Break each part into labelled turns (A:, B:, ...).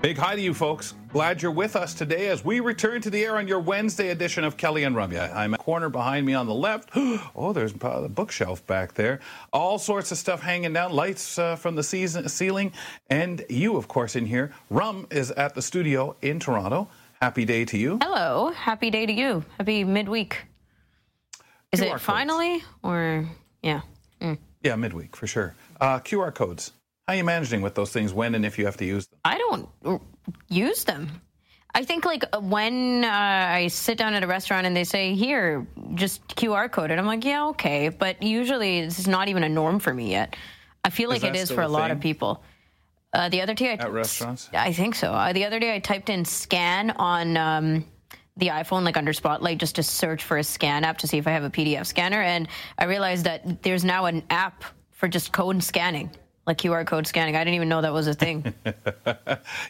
A: Big hi to you folks. Glad you're with us today as we return to the air on your Wednesday edition of Kelly and Ramya. I'm a corner behind me on the left. Oh, there's a bookshelf back there. All sorts of stuff hanging down, lights uh, from the season, ceiling, and you, of course, in here. Rum is at the studio in Toronto. Happy day to you.
B: Hello. Happy day to you. Happy midweek. Is
A: QR
B: it
A: codes.
B: finally or yeah? Mm.
A: Yeah, midweek for sure. Uh, QR codes. How are you managing with those things when and if you have to use them?
B: I don't use them. I think like when uh, I sit down at a restaurant and they say here just QR code and I'm like yeah okay, but usually this is not even a norm for me yet. I feel like
A: that
B: it is for
A: a
B: a lot of people. Uh, the other day I
A: At restaurants?
B: I think so. Uh, the other day I typed in scan on um, the iPhone, like under Spotlight, just to search for a scan app to see if I have a PDF scanner, and I realized that there's now an app for just code scanning, like QR code scanning. I didn't even know that was a thing.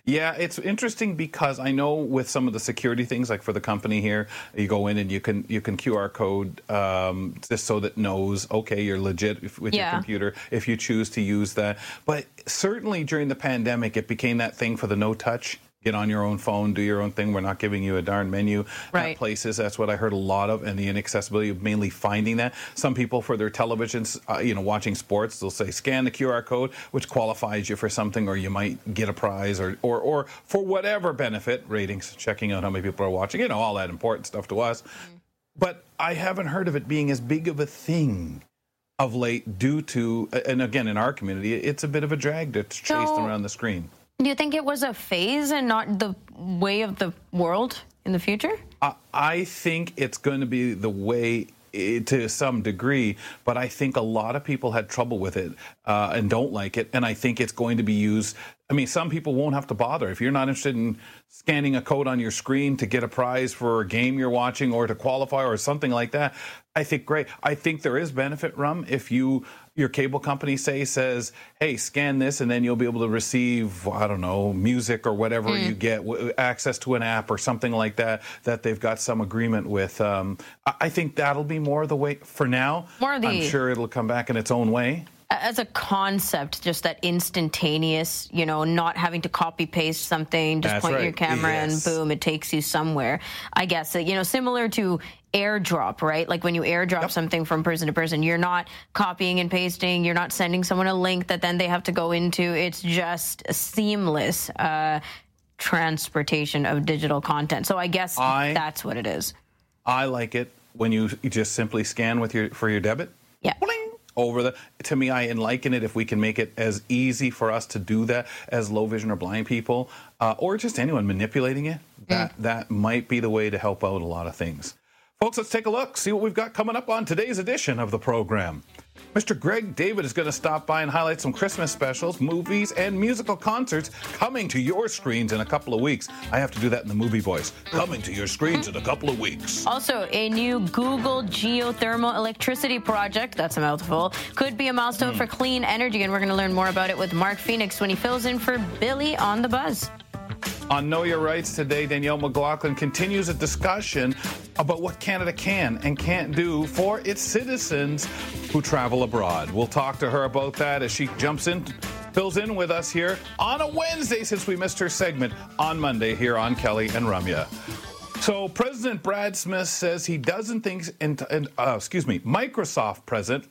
A: Yeah, it's interesting because I know with some of the security things, like for the company here, you go in and you can you can QR code um, just so that knows okay you're legit with your computer if you choose to use that. But certainly during the pandemic, it became that thing for the no touch. Get on your own phone, do your own thing. We're not giving you a darn menu at
B: Right.
A: places. That's what I heard a lot of, and the inaccessibility of mainly finding that. Some people for their televisions, uh, you know, watching sports, they'll say scan the QR code, which qualifies you for something, or you might get a prize, or or, or for whatever benefit, ratings, checking out how many people are watching, you know, all that important stuff to us. But I haven't heard of it being as big of a thing of late due to, and again, in our community, it's a bit of a drag to chase them
B: So-
A: around the screen.
B: Do you think it was a phase and not the way of the world in the future?
A: I- I think it's going to be the way eh, to some degree, but I think a lot of people had trouble with it uh, and don't like it, and I think it's going to be used. I mean, some people won't have to bother if you're not interested in scanning a code on your screen to get a prize for a game you're watching or to qualify or something like that. I think great. I think there is benefit, Rum, if you your cable company say says, "Hey, scan this," and then you'll be able to receive I don't know music or whatever you get w- access to an app or something like that that they've got some agreement with. Um, I I think that'll be more the way for now.
B: More of
A: I'm
B: the-
A: sure it'll come back in its own way.
B: as a concept, just that instantaneous, you know, not having to copy paste something, just
A: That's
B: point your camera
A: Yes.
B: and boom, it takes you somewhere. I guess, uh, you know, similar to airdrop, right? Like when you airdrop something from person to person, you're not copying and pasting, you're not sending someone a link that then they have to go into. It's just a seamless uh, transportation of digital content. So I guess
A: I-
B: that's what it is.
A: I like it when you just simply scan with your for your debit.
B: Yeah.
A: Bling, over the to me I liken it if we can make it as easy for us to do that as low vision or blind people uh, or just anyone manipulating it that that might be the way to help out a lot of things folks let's take a look see what we've got coming up on today's edition of the program Mr. Greg David is going to stop by and highlight some Christmas specials, movies, and musical concerts coming to your screens in a couple of weeks. I have to do that in the movie voice. Coming to your screens in a couple of weeks.
B: Also, a new Google geothermal electricity project, that's a mouthful, could be a milestone hmm. for clean energy, and we're going to learn more about it with Mark Phoenix when he fills in for Billy on the Buzz.
A: On Know Your Rights today, Danielle McLaughlin continues a discussion about what Canada can and can't do for its citizens who travel abroad. We'll talk to her about that as she jumps in, fills in with us here on a Wednesday since we missed her segment on Monday here on Kelly and Ramya. So President Brad Smith says he doesn't think, uh, excuse me, Microsoft President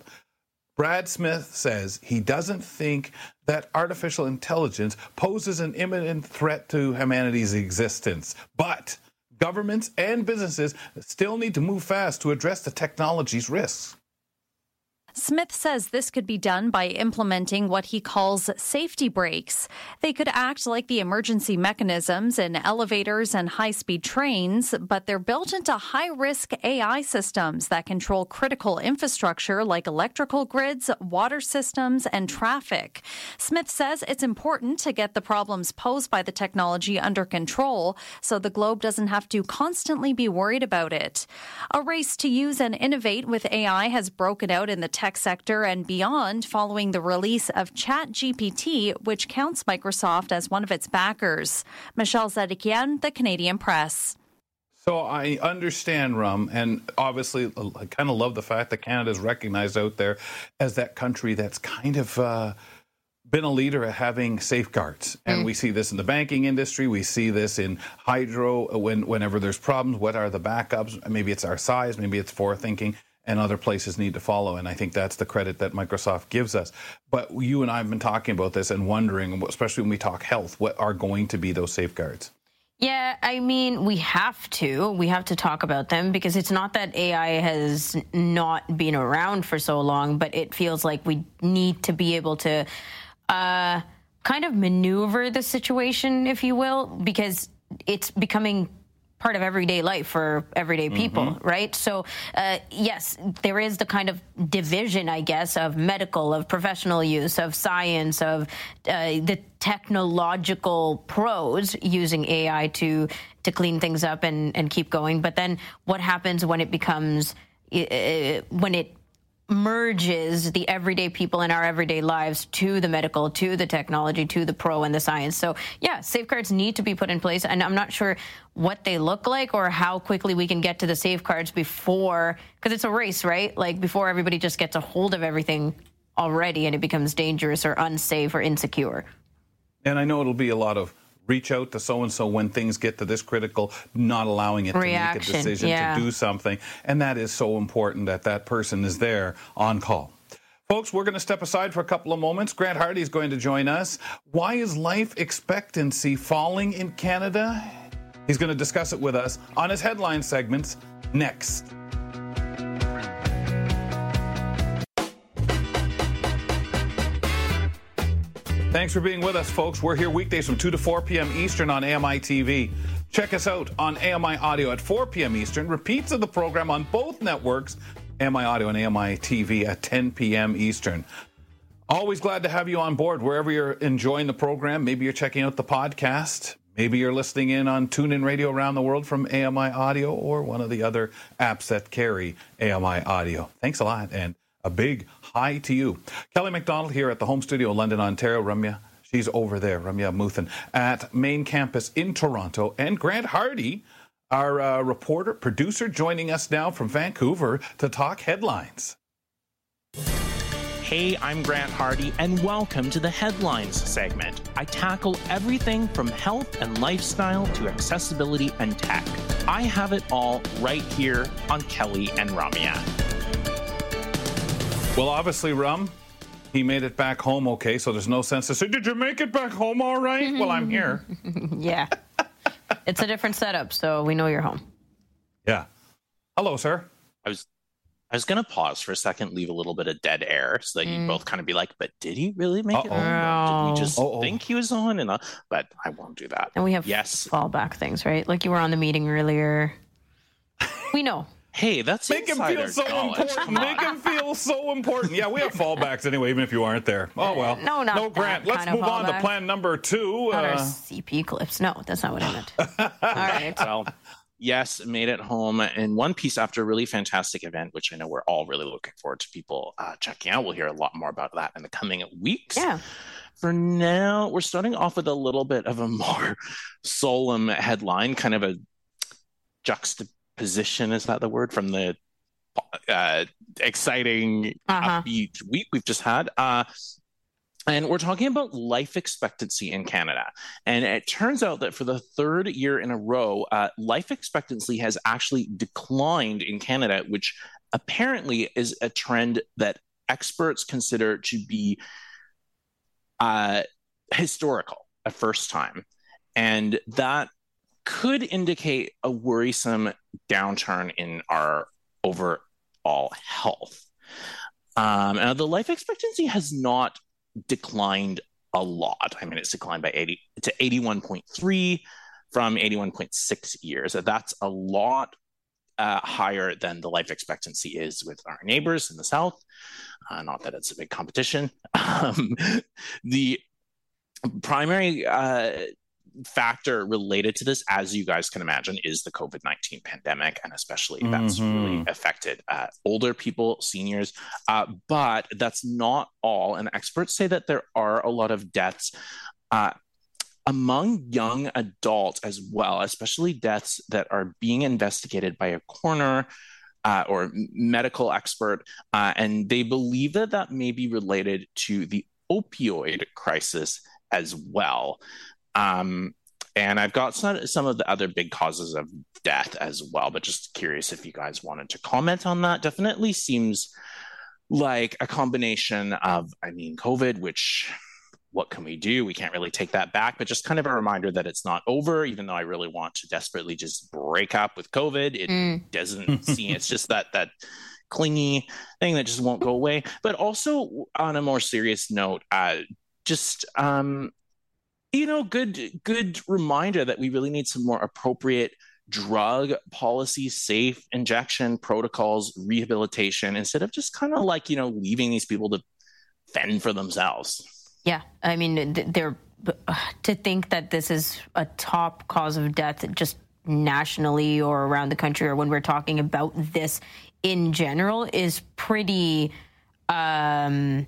A: Brad Smith says he doesn't think that artificial intelligence poses an imminent threat to humanity's existence. But governments and businesses still need to move fast to address the technology's risks.
C: Smith says this could be done by implementing what he calls safety brakes. They could act like the emergency mechanisms in elevators and high speed trains, but they're built into high risk AI systems that control critical infrastructure like electrical grids, water systems, and traffic. Smith says it's important to get the problems posed by the technology under control so the globe doesn't have to constantly be worried about it. A race to use and innovate with AI has broken out in the tech sector and beyond following the release of ChatGPT, which counts Microsoft as one of its backers. Michelle Zedekian, The Canadian Press.
A: So I understand rum, and obviously I kind of love the fact that Canada is recognized out there as that country that's kind of uh, been a leader at having safeguards, and mm. we see this in the banking industry. We see this in hydro. When whenever there's problems, what are the backups? Maybe it's our size, maybe it's forethinking and other places need to follow. And I think that's the credit that Microsoft gives us. But you and I have been talking about this and wondering, especially when we talk health, what are going to be those safeguards?
B: Yeah, I mean, we have to. We have to talk about them because it's not that AI has not been around for so long, but it feels like we need to be able to uh, kind of maneuver the situation, if you will, because it's becoming part of everyday life for everyday people, mm-hmm. right? So, uh, yes, there is the kind of division, I guess, of medical, of professional use, of science, of uh, the technological pros using AI to to clean things up and, and keep going. But then, what happens when it becomes uh, when it merges the everyday people in our everyday lives to the medical, to the technology, to the pro and the science. So, yeah, safeguards need to be put in place. And I'm not sure what they look like or how quickly we can get to the safeguards before, because it's a race, right? Like before everybody just gets a hold of everything already and it becomes dangerous or unsafe or insecure.
A: And I know it'll be a lot of reach out to so and so when things get to this critical, not allowing it Reaction, to make a decision yeah. to do something. And that is so important that that person is there on call. Folks, we're going to step aside for a couple of moments. Grant Hardy is going to join us. Why is life expectancy falling in Canada? He's going to discuss it with us on his headline segments next. Thanks for being with us, folks. We're here weekdays from 2 to 4 p.m. Eastern on AMI TV. Check us out on AMI Audio at 4 p.m. Eastern. Repeats of the program on both networks, AMI Audio and AMI TV at 10 p.m. Eastern. Always glad to have you on board wherever you're enjoying the program. Maybe you're checking out the podcast. Maybe you're listening in on TuneIn Radio around the world from AMI Audio or one of the other apps that carry AMI Audio. Thanks a lot and a big hi to you. Kelly McDonald here at the home studio, London, Ontario. Ramya, she's over there, Ramya Amuthan, at main campus in Toronto. And Grant Hardy, our uh, reporter, producer, joining us now from Vancouver to talk headlines.
D: Hey, I'm Grant Hardy, and welcome to the Headlines segment. I tackle everything from health and lifestyle to accessibility and tech. I have it all right here on Kelly and Ramya.
A: Well, obviously, Rum, he made it back home okay, so there's no sense to say, Did you make it back home all right? well, I'm here.
B: yeah. it's a different setup, so we know you're home.
A: Yeah. Hello, sir.
D: I was I was gonna pause for a second, leave a little bit of dead air, so that mm. you both kind of be like, "But did he really make Uh-oh. it? Home? Did we just Uh-oh. think he was on?" And uh, but I won't do that.
B: And we have yes fallback things, right? Like you were on the meeting earlier. We know.
D: Hey, that's
A: make him feel so knowledge. important. make him feel so important. Yeah, we have fallbacks anyway, even if you aren't there. Oh well.
B: No, not
A: no. Grant, let's move on to plan number two.
B: Not uh, our CP clips. No, that's not what I meant. All right.
D: Well, yes, made it home in one piece after a really fantastic event, which I know we're all really looking forward to people uh, checking out. We'll hear a lot more about that in the coming weeks.
B: Yeah.
D: For now, we're starting off with a little bit of a more solemn headline, kind of a juxtaposition position is that the word from the uh, exciting uh-huh. upbeat week we've just had uh, and we're talking about life expectancy in Canada. And it turns out that for the third year in a row, uh, life expectancy has actually declined in Canada, which apparently is a trend that experts consider to be uh, historical, a first time. And that could indicate a worrisome downturn in our overall health. Um, and the life expectancy has not declined a lot. I mean, it's declined by 80 to 81.3 from 81.6 years. That's a lot uh, higher than the life expectancy is with our neighbors in the south. Uh, not that it's a big competition. Um, the primary uh, factor related to this, as you guys can imagine, is the COVID 19 pandemic. And especially that's mm-hmm. really affected uh, older people, seniors. Uh, but that's not all. And experts say that there are a lot of deaths. Uh, among young adults as well, especially deaths that are being investigated by a coroner uh, or medical expert, uh, and they believe that that may be related to the opioid crisis as well. Um, and I've got some, some of the other big causes of death as well, but just curious if you guys wanted to comment on that. Definitely seems like a combination of, I mean, COVID, which what can we do? We can't really take that back, but just kind of a reminder that it's not over, even though I really want to desperately just break up with COVID. It mm. doesn't seem, it's just that, that clingy thing that just won't go away. But also on a more serious note, uh, just um, you know, good good reminder that we really need some more appropriate drug policy, safe injection protocols, rehabilitation, instead of just kind of like you know leaving these people to fend for themselves.
B: Yeah, I mean, they're to think that this is a top cause of death just nationally or around the country, or when we're talking about this in general, is pretty um,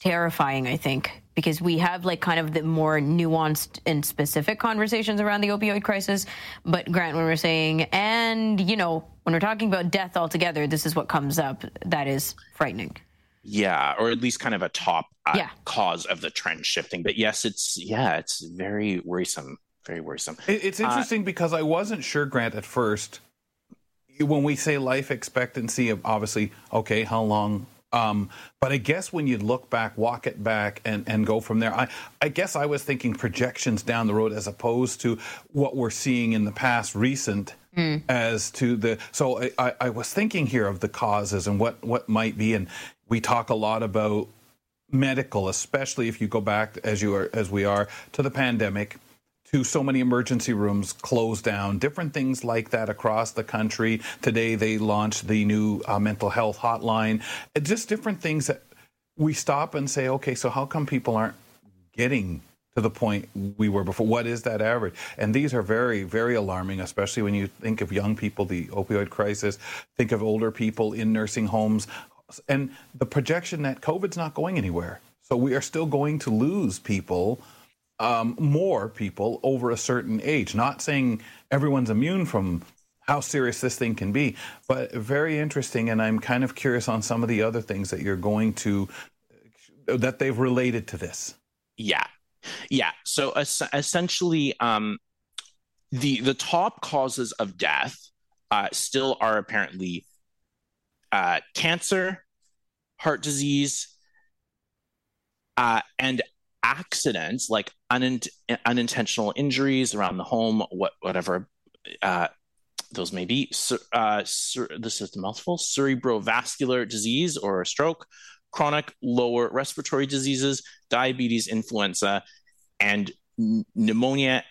B: terrifying. I think because we have like kind of the more nuanced and specific conversations around the opioid crisis. But Grant, when we're saying, and you know, when we're talking about death altogether, this is what comes up that is frightening.
D: Yeah, or at least kind of a top uh, yeah. cause of the trend shifting. But yes, it's yeah, it's very worrisome. Very worrisome.
A: It's uh, interesting uh, because I wasn't sure, Grant, at first. When we say life expectancy, of obviously, okay, how long um, but I guess when you look back, walk it back, and, and go from there, I, I guess I was thinking projections down the road as opposed to what we're seeing in the past recent mm. as to the. So I, I was thinking here of the causes and what, what might be. And we talk a lot about medical, especially if you go back as you are as we are to the pandemic to so many emergency rooms closed down, different things like that across the country. Today they launched the new uh, mental health hotline, just different things that we stop and say, okay, so how come people aren't getting to the point we were before? What is that average? And these are very, very alarming, especially when you think of young people, the opioid crisis, think of older people in nursing homes, and the projection that COVID's not going anywhere. So we are still going to lose people um, more people over a certain age. Not saying everyone's immune from how serious this thing can be, but very interesting. And I'm kind of curious on some of the other things that you're going to that they've related to this.
D: Yeah, yeah. So essentially, um, the the top causes of death uh, still are apparently uh, cancer, heart disease, uh, and accidents like unint- unintentional injuries around the home, what, whatever uh, those may be. Uh, this is the mouthful cerebrovascular disease or stroke, chronic lower respiratory diseases, diabetes, influenza, and pneumonia,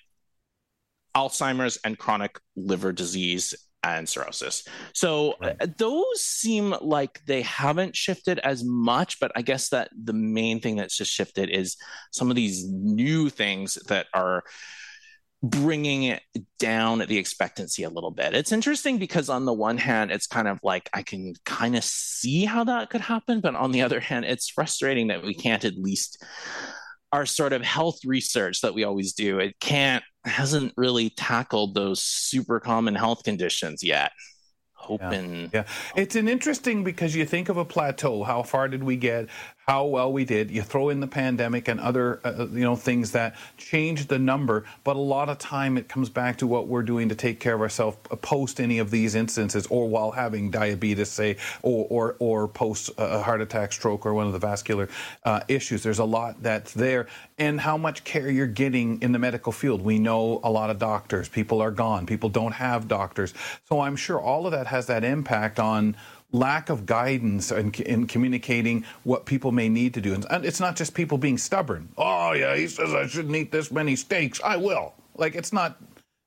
D: Alzheimer's, and chronic liver disease and cirrhosis. So right. Uh, those seem like they haven't shifted as much, but I guess that the main thing that's just shifted is some of these new things that are bringing it down the expectancy a little bit. It's interesting because on the one hand, it's kind of like I can kind of see how that could happen, but on the other hand, it's frustrating that we can't at least our sort of health research that we always do. It can't hasn't really tackled those super common health conditions yet. Hoping.
A: Yeah. yeah. It's an interesting because you think of a plateau. How far did we get? How well we did. You throw in the pandemic and other uh, uh, you know things that change the number, but a lot of time it comes back to what we're doing to take care of ourselves post any of these instances, or while having diabetes, say, or or, or post a heart attack, stroke, or one of the vascular uh, issues. There's a lot that's there, and how much care you're getting in the medical field. We know a lot of doctors. People are gone. People don't have doctors. So I'm sure all of that has that impact on lack of guidance in, in communicating what people may need to do. And it's not just people being stubborn. Oh yeah, he says I shouldn't eat this many steaks. I will. Like it's not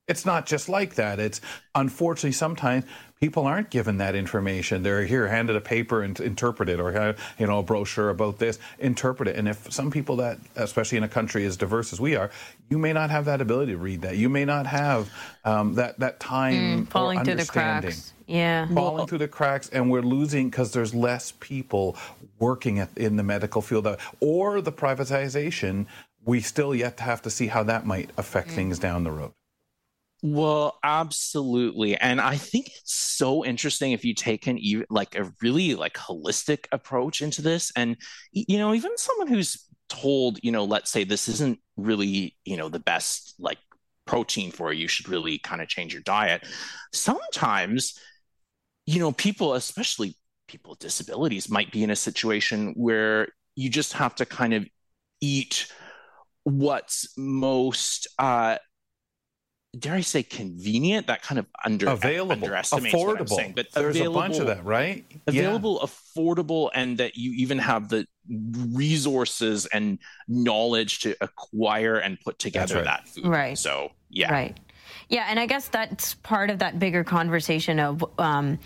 A: it's not just like that. It's unfortunately sometimes people aren't given that information. They're here handed a paper and interpret it, or you know a brochure about this, interpret it. And if some people that, especially in a country as diverse as we are, you may not have that ability to read that. You may not have um, that that time
B: mm, falling through the cracks. Yeah,
A: falling well, through the cracks, and we're losing because there's less people working at, in the medical field, or the privatization. We still yet to have to see how that might affect mm. things down the road.
D: Well, absolutely. And I think it's so interesting if you take an even like a really like holistic approach into this. And you know, even someone who's told, you know, let's say this isn't really, you know, the best like protein for you, you should really kind of change your diet. Sometimes, you know, people, especially people with disabilities, might be in a situation where you just have to kind of eat what's most uh dare I say convenient? That kind of under
A: available, affordable.
D: Saying, but
A: there's a bunch of that, right?
D: Available, yeah. affordable, and that you even have the resources and knowledge to acquire and put together right. that food.
B: Right.
D: So yeah.
B: Right. Yeah, and I guess that's part of that bigger conversation of. Um,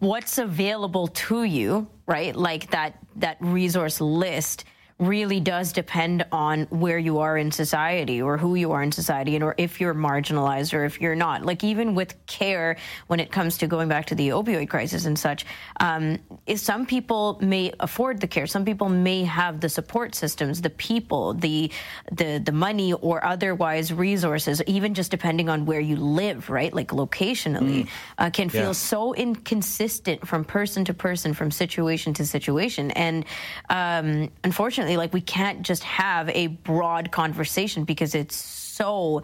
B: what's available to you right like that that resource list really does depend on where you are in society or who you are in society and or if you're marginalized or if you're not. Like even with care, when it comes to going back to the opioid crisis and such, um, is some people may afford the care. Some people may have the support systems, the people, the the the money or otherwise resources, even just depending on where you live, right? Like locationally, mm. uh, can feel yeah. so inconsistent from person to person, from situation to situation, and um, unfortunately like we can't just have a broad conversation because it's so,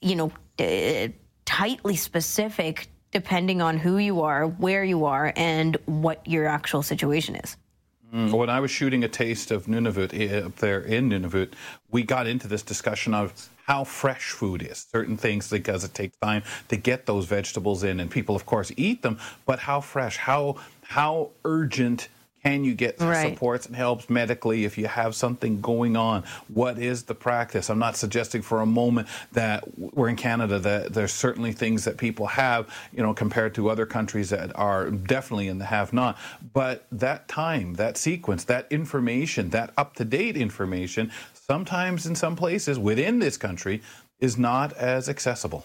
B: you know, uh, tightly specific depending on who you are, where you are, and what your actual situation is.
A: Mm. When I was shooting a taste of Nunavut eh, up there in Nunavut, we got into this discussion of how fresh food is. Certain things because it takes time to get those vegetables in, and people, of course, eat them. But how fresh? How how urgent can you get right. supports and helps medically if you have something going on? What is the practice? I'm not suggesting for a moment that we're in Canada that there's certainly things that people have, you know, compared to other countries that are definitely in the have not. But that time, that sequence, that information, that up to date information, sometimes in some places within this country is not as accessible.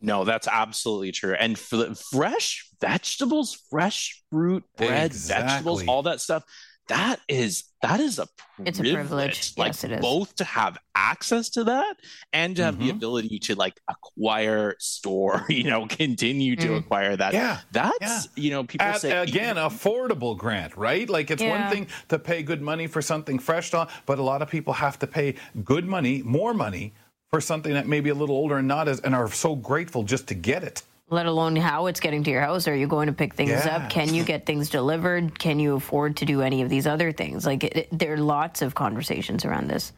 D: No, that's absolutely true. And fresh vegetables, fresh fruit, bread, exactly. vegetables, all that stuff. That is that is a privilege.
B: It's a privilege.
D: Like
B: yes, it is.
D: both to have access to that and to have mm-hmm. the ability to like acquire, store, you know, continue to mm. acquire that.
A: Yeah.
D: That's
A: yeah.
D: you know, people
A: At,
D: say
A: again, affordable grant, right? Like it's yeah. one thing to pay good money for something fresh on, but a lot of people have to pay good money, more money for something that may be a little older and not as and are so grateful just to get it
B: let alone how it's getting to your house. Are you going to pick things yeah. up? Can you get things delivered? Can you afford to do any of these other things? Like, it, it, there are lots of conversations around this.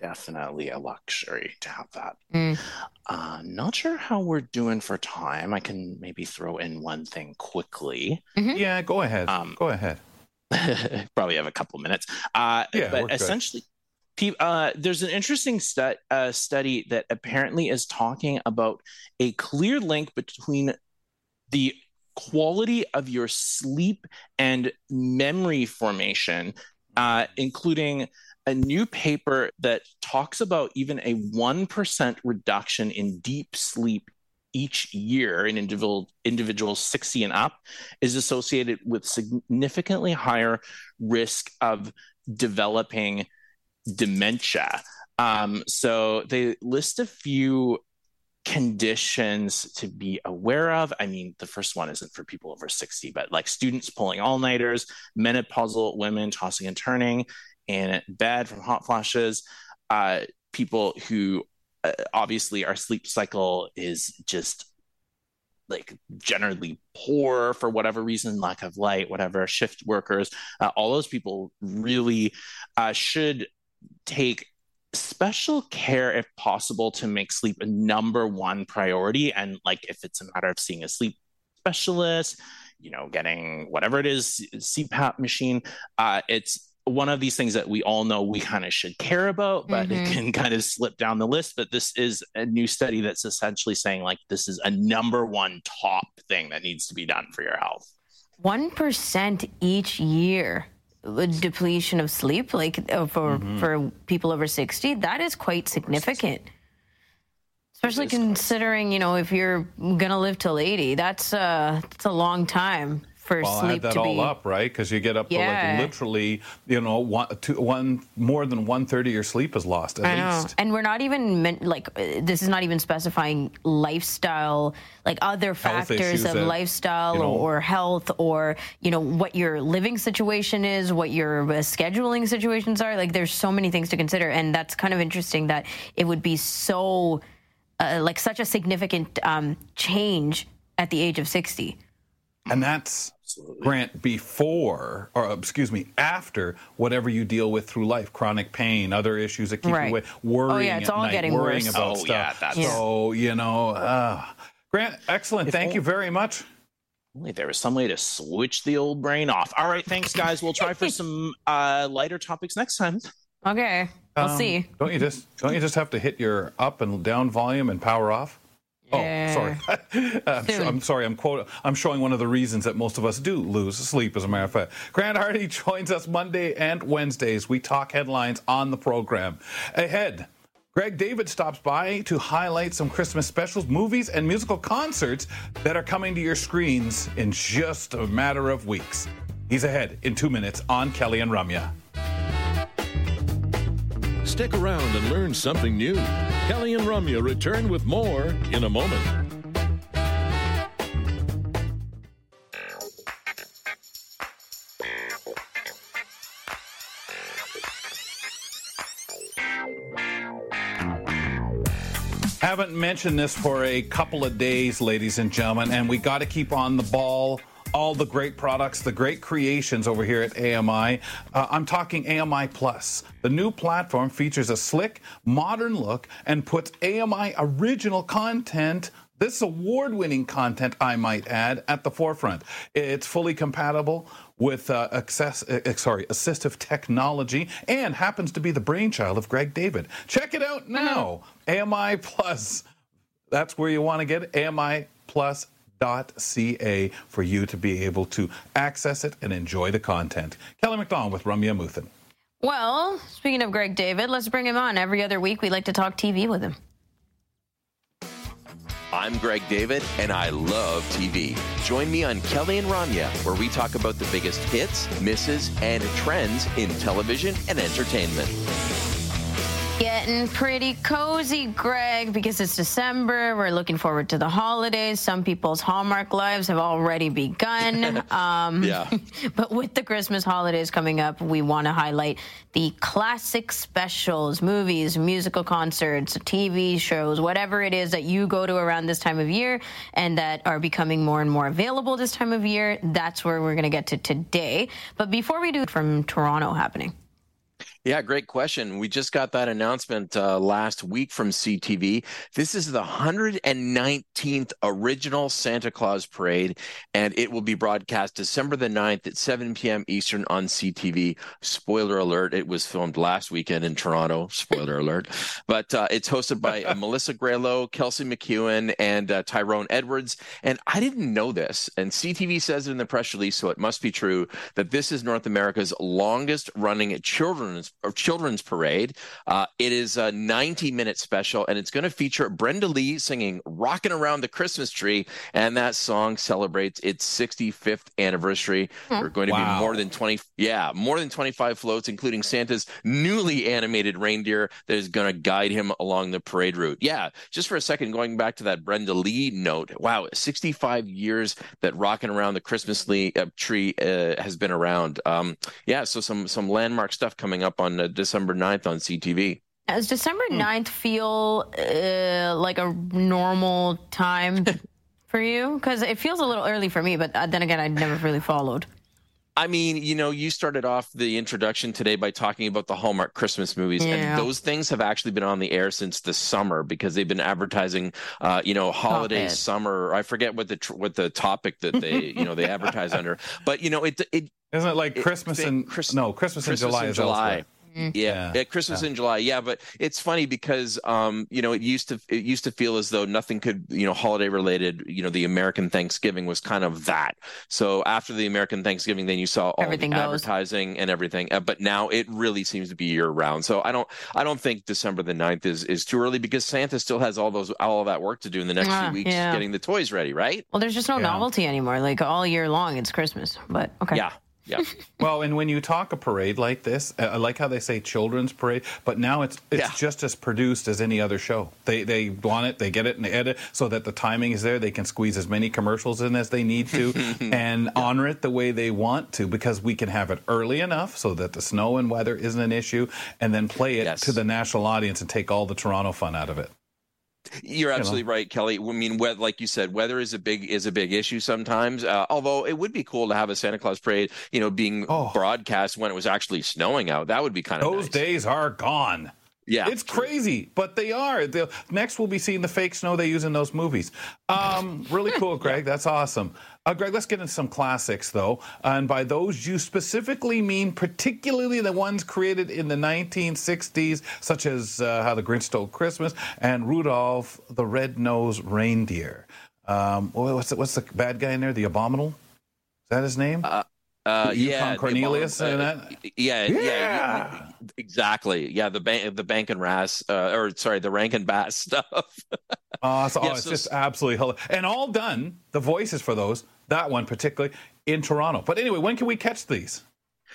D: Definitely a luxury to have that. Mm. Uh, not sure how we're doing for time. I can maybe throw in one thing quickly.
A: Mm-hmm. Yeah, go ahead. Um, go ahead.
D: probably have a couple minutes. Uh, yeah, but essentially, uh, there's an interesting stu- uh, study that apparently is talking about a clear link between the quality of your sleep and memory formation, uh, including a new paper that talks about even a 1% reduction in deep sleep each year in individual individuals 60 and up is associated with significantly higher risk of developing dementia. Um, so they list a few conditions to be aware of. I mean, the first one isn't for people over 60, but like students pulling all nighters, menopausal women tossing and turning in bed from hot flashes, uh, people who uh, obviously our sleep cycle is just like generally poor for whatever reason, lack of light, whatever, shift workers, uh, all those people really uh, should take special care if possible to make sleep a number one priority and like if it's a matter of seeing a sleep specialist, you know, getting whatever it is, CPAP machine. Uh, it's one of these things that we all know we kind of should care about, but mm-hmm. it can kind of slip down the list. But this is a new study that's essentially saying like this is a number one top thing that needs to be done for your health.
B: 1% each year depletion of sleep like uh, for mm-hmm. for people over 60 that is quite significant. Especially considering you know if you're gonna live till 80 that's uh that's a long time for
A: well,
B: sleep
A: add that
B: to
A: all
B: be
A: up, right? Because you get up
B: Yeah.
A: to like literally, you know, one, two, one more than one third of your sleep is lost at
B: I know.
A: least.
B: And we're not even meant like uh, this is not even specifying lifestyle, like other factors of
A: that,
B: lifestyle
A: you know-
B: or health or you know what your living situation is, what your uh, scheduling situations are. Like there's so many things to consider, and that's kind of interesting that it would be so uh, like such a significant um, change at the age of 60.
A: And that's Grant before, or excuse me, after whatever you deal with through life, chronic pain, other issues that keep
B: Right.
A: you away, worrying
B: Oh, yeah, it's
A: at
B: all
A: night,
B: getting
A: worrying
B: worse.
A: about
D: Oh, yeah,
A: stuff.
D: that's-
A: so you know, uh, Grant, excellent. Thank you very much.
D: Only there was some way to switch the old brain off. All right, thanks, guys. We'll try for some uh, lighter topics next time.
B: Okay, we'll
A: Um,
B: see.
A: Don't you just don't you just have to hit your up and down volume and power off?
B: Yeah.
A: Oh, sorry. I'm. I'm sorry. I'm quote. I'm showing one of the reasons that most of us do lose sleep. As a matter of fact, Grant Hardy joins us Monday and Wednesdays. We talk headlines on the program. Ahead. Greg David stops by to highlight some Christmas specials, movies, and musical concerts that are coming to your screens in just a matter of weeks. He's ahead in two minutes on Kelly and Ramya.
E: Stick around and learn something new. Kelly and Ramya return with more in a moment.
A: Haven't mentioned this for a couple of days, ladies and gentlemen, and we got to keep on the ball. All the great products, the great creations over here at AMI. Uh, I'm talking AMI Plus. The new platform features a slick, modern look and puts AMI original content this award winning content, I might add, at the forefront. It's fully compatible with uh, access, uh, sorry, assistive technology and happens to be the brainchild of Greg David. Check it out now. AMI Plus. That's where you want to get it. AMI Plus. .ca for you to be able to access it and enjoy the content. Kelly McDonald with Ramya Muthan.
B: Well, speaking of Greg David, let's bring him on. Every other week, we like to talk TV with him.
F: I'm Greg David, and I love TV. Join me on Kelly and Ramya, where we talk about the biggest hits, misses, and trends in television and entertainment.
B: Getting pretty cozy, Greg, because it's December. We're looking forward to the holidays. Some people's Hallmark lives have already begun. Um,
F: Yeah.
B: but with the Christmas holidays coming up, we want to highlight the classic specials, movies, musical concerts, TV shows, whatever it is that you go to around this time of year and that are becoming more and more available this time of year. That's where we're going to get to today. But before we do, from Toronto happening.
F: Yeah, great question. We just got that announcement uh, last week from CTV. This is the 119th original Santa Claus parade, and it will be broadcast December the 9th at 7 p.m. Eastern on CTV. Spoiler alert, it was filmed last weekend in Toronto. Spoiler alert. But uh, it's hosted by Melissa Grelo, Kelsey McEwen, and uh, Tyrone Edwards. And I didn't know this, and CTV says it in the press release, so it must be true that this is North America's longest running children's children's parade. Uh, it is a 90 minute special, and it's going to feature Brenda Lee singing "Rocking Around the Christmas Tree," and that song celebrates its 65th anniversary. There are going to
A: Wow.
F: be more than 20, yeah, more than 25 floats, including Santa's newly animated reindeer that is going to guide him along the parade route. Yeah, just for a second, going back to that Brenda Lee note. Wow, 65 years that "Rocking Around the Christmas Lee, uh, Tree" uh, has been around. Um, yeah, so some some landmark stuff coming up on uh, December 9th on CTV.
B: Does December
A: Hmm.
B: 9th feel uh, like a normal time for you? Because it feels a little early for me, but uh, then again, I never really followed.
F: I mean, you know, you started off the introduction today by talking about the Hallmark Christmas movies,
B: Yeah.
F: and those things have actually been on the air since the summer because they've been advertising, uh, you know, holiday
B: it.
F: summer. I forget what the tr- what the topic that they you know they advertise under, but you know, it it
A: Isn't it like
F: It-
A: Christmas and
F: Chris-
A: no Christmas, in July
F: in
A: is
F: July.
A: elsewhere.
B: Mm-hmm.
F: Yeah,
A: Yeah,
F: at Christmas in July. Yeah, but it's funny because um, you know, it used to it used to feel as though nothing could, you know, holiday related, you know, the American Thanksgiving was kind of that. So after the American Thanksgiving, then you saw all
B: Everything
F: the
B: goes.
F: advertising and everything. Uh, but now it really seems to be year round. So I don't I don't think December the 9th is is too early because Santa still has all those all of that work to do in the next
B: Ah,
F: few weeks
B: yeah.
F: getting the toys ready, right?
B: Well, there's just no
A: Yeah.
B: novelty anymore. Like all year long, it's Christmas. But okay.
F: Yeah. Yeah.
A: Well, and when you talk a parade like this, uh, I like how they say children's parade, but now it's it's
F: Yeah.
A: just as produced as any other show. They they want it, they get it, and they edit so that the timing is there. They can squeeze as many commercials in as they need to, and honor it the way they want to, because we can have it early enough so that the snow and weather isn't an issue, and then play it
F: Yes.
A: to the national audience and take all the Toronto fun out of it.
F: You're absolutely right, Kelly. I mean, we- like you said, weather is a big is a big issue sometimes. Uh, although it would be cool to have a Santa Claus parade, you know, being
A: Oh.
F: broadcast when it was actually snowing out. That would be kind of
A: Those
F: nice.
A: days are gone.
F: Yeah,
A: It's crazy, but they are. The, next, we'll be seeing the fake snow they use in those movies. Um, really cool, Greg. That's awesome. Uh, Greg, let's get into some classics, though. And by those, you specifically mean particularly the ones created in the 1960s, such as uh, How the Grinch Stole Christmas and Rudolph the Red-Nosed Reindeer. Um, what's the, what's the bad guy in there? The Abominable? Is that his name?
F: Uh,
A: Yukon
F: yeah,
A: Cornelius and
F: uh,
A: that?
F: Yeah, yeah,
A: Yeah.
F: exactly. Yeah, the bank, the bank and Ras, uh, or sorry, the Rankin Bass stuff.
A: Oh, so, oh, it's
F: so-
A: just absolutely hilarious. And all done, the voices for those, that one particularly, in Toronto. But anyway, when can we catch these?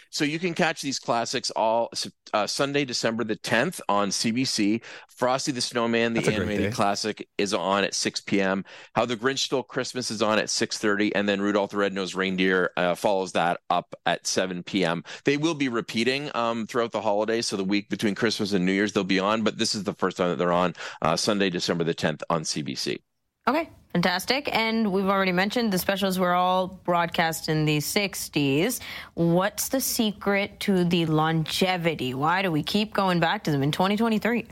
F: So you can catch these classics all uh, Sunday, December the 10th on CBC. Frosty the Snowman, the
A: That's
F: animated classic, is on at 6 p.m. How the Grinch Stole Christmas is on at 6:30, and then Rudolph the Red-Nosed Reindeer uh, follows that up at 7 p.m. They will be repeating um, throughout the holidays, so the week between Christmas and New Year's they'll be on, but this is the first time that they're on uh, Sunday, December the 10th on CBC.
B: Okay, fantastic. And we've already mentioned the specials were all broadcast in the 60s. What's the secret to the longevity? Why do we keep going back to them in 2023?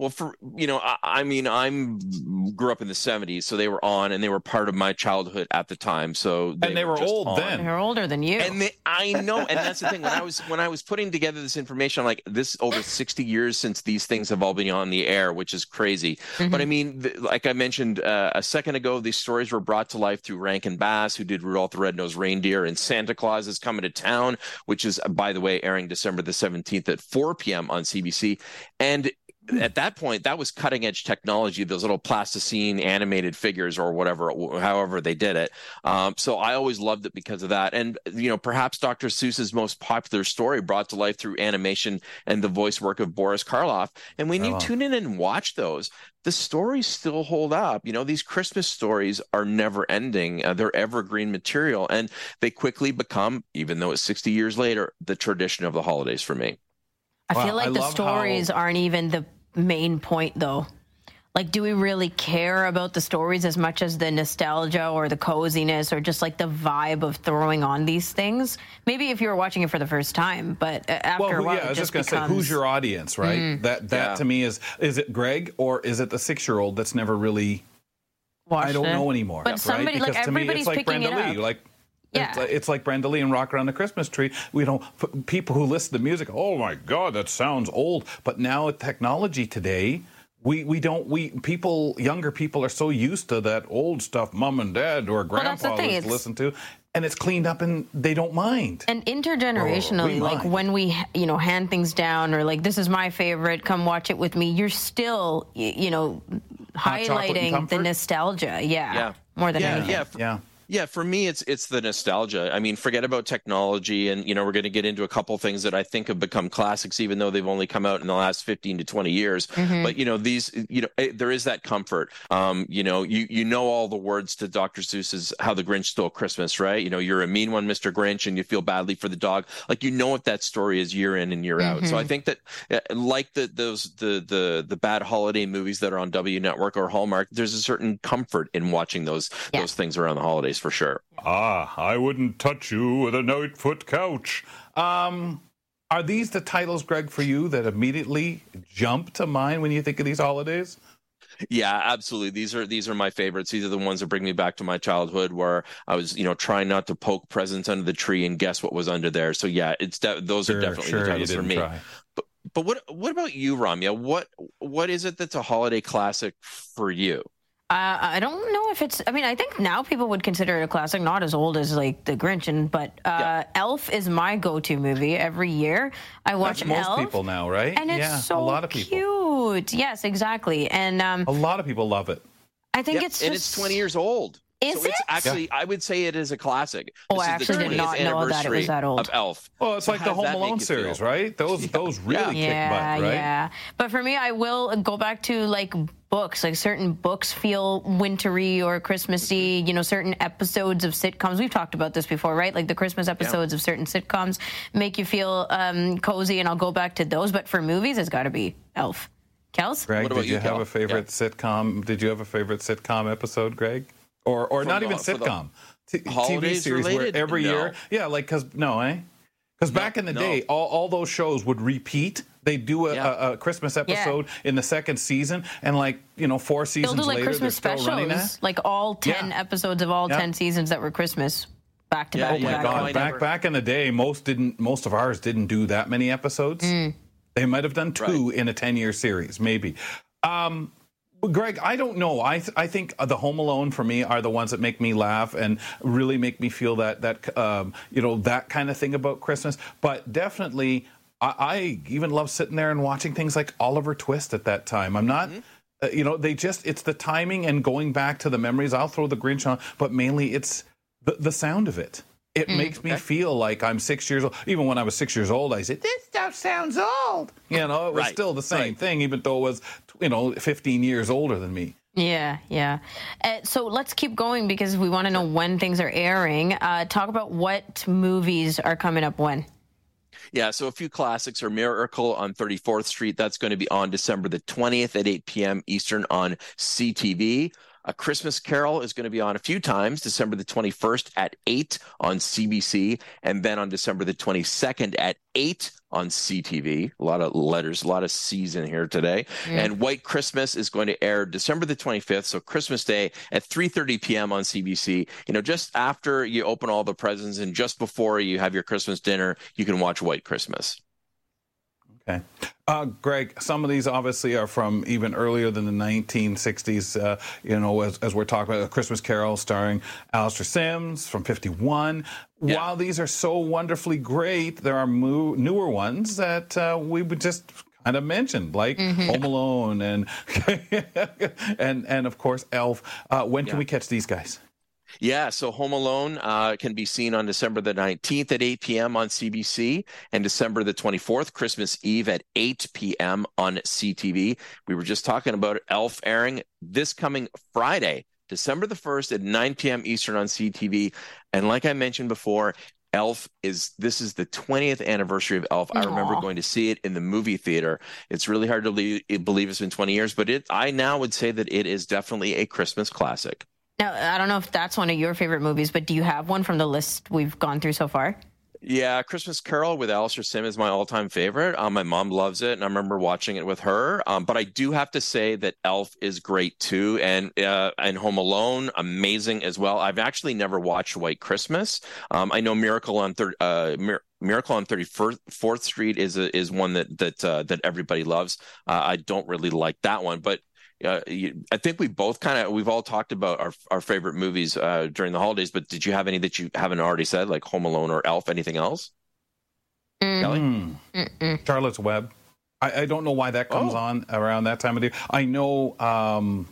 F: Well, for you know, I, I mean, I'm grew up in the '70s, so they were on, and they were part of my childhood at the time. So
A: And they were
F: just
A: old
F: on.
A: then.
B: They're older than you.
F: And they, I know, and that's the thing. When I was when I was putting together this information, I'm like, this over 60 years since these things have all been on the air, which is crazy. But I mean, th- like I mentioned uh, a second ago, these stories were brought to life through Rankin Bass, who did Rudolph the Red-Nosed Reindeer, and Santa Claus is Coming to Town, which is, by the way, airing December the 17th at 4 p.m. on CBC. And at that point, that was cutting edge technology, those little plasticine animated figures or whatever, however they did it. Um, so I always loved it because of that. And, you know, perhaps Dr. Seuss's most popular story brought to life through animation and the voice work of Boris Karloff. And when you
A: Wow.
F: tune in and watch those, the stories still hold up. You know, these Christmas stories are never ending. Uh, they're evergreen material and they quickly become, even though it's 60 years later, the tradition of the holidays for me.
B: I
A: Wow,
B: feel like
A: I
B: the stories
A: how-
B: aren't even the main point, though. Like, do we really care about the stories as much as the nostalgia or the coziness or just like the vibe of throwing on these things? Maybe if you were watching it for the first time, but uh, after
A: Well,
B: a
A: who,
B: while,
A: yeah, I was just
B: just
A: going to say, who's your audience, right? That that
F: Yeah.
A: to me is is it Greg or is it the six year old that's never really
B: watched
A: I don't
B: it?
A: know anymore.
B: But
A: right?
B: somebody, like
A: Because to me, it's like
B: picking
A: Brenda
B: it
A: Lee.
B: up.
A: Like,
B: Yeah.
A: it's, like, it's like Brenda Lee and Rock Around the Christmas Tree. We don't people who listen to the music. Oh my God, that sounds old. But now with technology today. We, we don't we people younger people are so used to that old stuff mom and dad or
B: Well, that's
A: grandpa
B: thing,
A: used to listen to and it's cleaned up and they don't mind
B: And intergenerationally, oh,
A: we
B: like
A: mind.
B: when we, you know, hand things down or like, this is my favorite, come watch it with me, you're still, you know,
A: Hot
B: highlighting the nostalgia. Yeah.
F: Yeah.
B: More than
F: yeah,
B: anything.
F: yeah.
A: yeah
F: Yeah, for me, it's it's the nostalgia. I mean, forget about technology, and you know, we're going to get into a couple things that I think have become classics, even though they've only come out in the last fifteen to twenty years. But you know, these, you know, eh, there is that comfort. Um, you know, you you know all the words to Dr. Seuss's "How the Grinch Stole Christmas," right? You know, you're a mean one, Mr. Grinch, and you feel badly for the dog. Like you know what that story is year in and year out. So I think that, eh, like the those the the the bad holiday movies that are on W Network or Hallmark, there's a certain comfort in watching those
B: Yeah.
F: those things around the holidays for sure.
A: Ah, I wouldn't touch you with a nine foot couch. Um, are these the titles, Greg, for you that immediately jump to mind when you think of these holidays?
F: Yeah, absolutely. These are these are my favorites. These are the ones that bring me back to my childhood, where I was, you know, trying not to poke presents under the tree and guess what was under there. So yeah, it's de- those
A: Sure,
F: are definitely
A: sure,
F: the titles for me.
A: try.
F: But but what what about you, Ramya? What what is it that's a holiday classic for you?
B: Uh, I don't know if it's. I mean, I think now people would consider it a classic, not as old as like The Grinch, and but uh,
F: Yeah.
B: Elf is my go-to movie every year. I watch
A: That's most
B: Elf,
A: people now, right?
B: and it's
A: yeah,
B: so
A: a lot of people.
B: cute. Yes, exactly, and um,
A: A lot of people love it.
B: I think
F: Yep,
B: it's
F: and
B: just
F: it's 20 years old.
B: Is
F: so it's
B: it?
F: actually, I would say it is a classic.
B: Oh,
F: This
B: I
F: is the
B: actually did
F: 20th
B: not know that it was that old.
F: Of Elf.
A: Well, it's
F: So
A: like the Home Alone
F: make you feel?
A: series, right? Those those really kick butt, right?
B: yeah. But for me, I will go back to like books. Like certain books feel wintry or Christmassy. You know, certain episodes of sitcoms. We've talked about this before, right? Like the Christmas episodes of certain sitcoms make you feel um, cozy, and I'll go back to those. But for movies, it's got to be Elf. Kels?
A: Greg,
F: What about
A: did you,
F: you,
A: have
F: Cal?
A: a favorite sitcom? Did you have a favorite sitcom episode, Greg? Or or
F: From
A: not
F: the-
A: even sitcom? T- TV
F: holidays
A: series where
F: related?
A: every
F: No.
A: year, yeah, like because no, eh? Because back in the
F: no.
A: day, all, all those shows would repeat. They do a,
F: Yeah.
A: a, a Christmas episode in the second season, and like you know, four seasons
B: They'll
A: seasons
B: do like
A: later,
B: Christmas
A: they're still running
B: specials,
A: that.
B: like all ten
A: Yeah.
B: episodes of all
A: Yeah.
B: ten seasons that were Christmas, back to
F: Yeah,
B: back.
A: Oh my
B: back.
A: god! Back
F: never-
A: back in the day, most didn't. Most of ours didn't do that many episodes.
B: Mm.
A: They might have done two in a ten-year series, maybe. Um, Greg, I don't know. I th- I think the Home Alone for me are the ones that make me laugh and really make me feel that that um, you know that kind of thing about Christmas. But definitely, I, I even love sitting there and watching things like Oliver Twist at that time. I'm not. Uh, you know, they just, it's the timing and going back to the memories. I'll throw the Grinch on, but mainly it's the, the sound of it. It makes me feel like I'm six years old. Even when I was six years old, I said, This stuff sounds old. You know, it was
F: Right,
A: still the same
F: right.
A: thing, even though it was, you know, 15 years older than me.
B: Yeah, yeah. Uh, so let's keep going because we want to know when things are airing. Uh, talk about what movies are coming up when.
F: Yeah, so a few classics are Miracle on 34th Street. That's going to be on December the 20th at 8 p.m. Eastern on CTV. A Christmas Carol is going to be on a few times, December the 21st at 8 on CBC, and then on December the 22nd at 8 on CTV. A lot of letters, a lot of C's in here today. And White Christmas is going to air December the 25th, so Christmas Day at 3:30 p.m. on CBC. You know, just after you open all the presents and just before you have your Christmas dinner, you can watch White Christmas.
A: Okay. Uh, Greg, some of these obviously are from even earlier than the 1960s. Uh, you know, as, as we're talking about A Christmas Carol starring Alastair Sims from 51.
F: Yeah.
A: While these are so wonderfully great, there are mo- newer ones that uh, we would just kind of mentioned, like Home Alone and, and, and of course, Elf. Uh, when can we catch these guys?
F: Yeah, so Home Alone uh, can be seen on December the 19th at 8 p.m. on CBC and December the 24th, Christmas Eve at 8 p.m. on CTV. We were just talking about Elf airing this coming Friday, December the 1st at 9 p.m. Eastern on CTV. And like I mentioned before, Elf is this is the 20th anniversary of Elf. I remember going to see it in the movie theater. It's really hard to believe, believe it's been 20 years, but it I now would say that it is definitely a Christmas classic.
B: Now, I don't know if that's one of your favorite movies, but do you have one from the list we've gone through so far?
F: Yeah, Christmas Carol with Alastair Sim is my all-time favorite. Um, my mom loves it, and I remember watching it with her. Um, but I do have to say that Elf is great too, and uh, and Home Alone amazing as well. I've actually never watched White Christmas. Um, I know Miracle on third. Uh, Mir- Miracle on Thirty Fourth Street is a, is one that that uh, that everybody loves. Uh, I don't really like that one, but uh, you, I think we both kind of we've all talked about our our favorite movies uh, during the holidays. But did you have any that you haven't already said, like Home Alone or Elf? Anything else? Kelly?
A: Hmm. Charlotte's Web. I, I don't know why that comes
F: Oh.
A: on around that time of the year. I know. Um,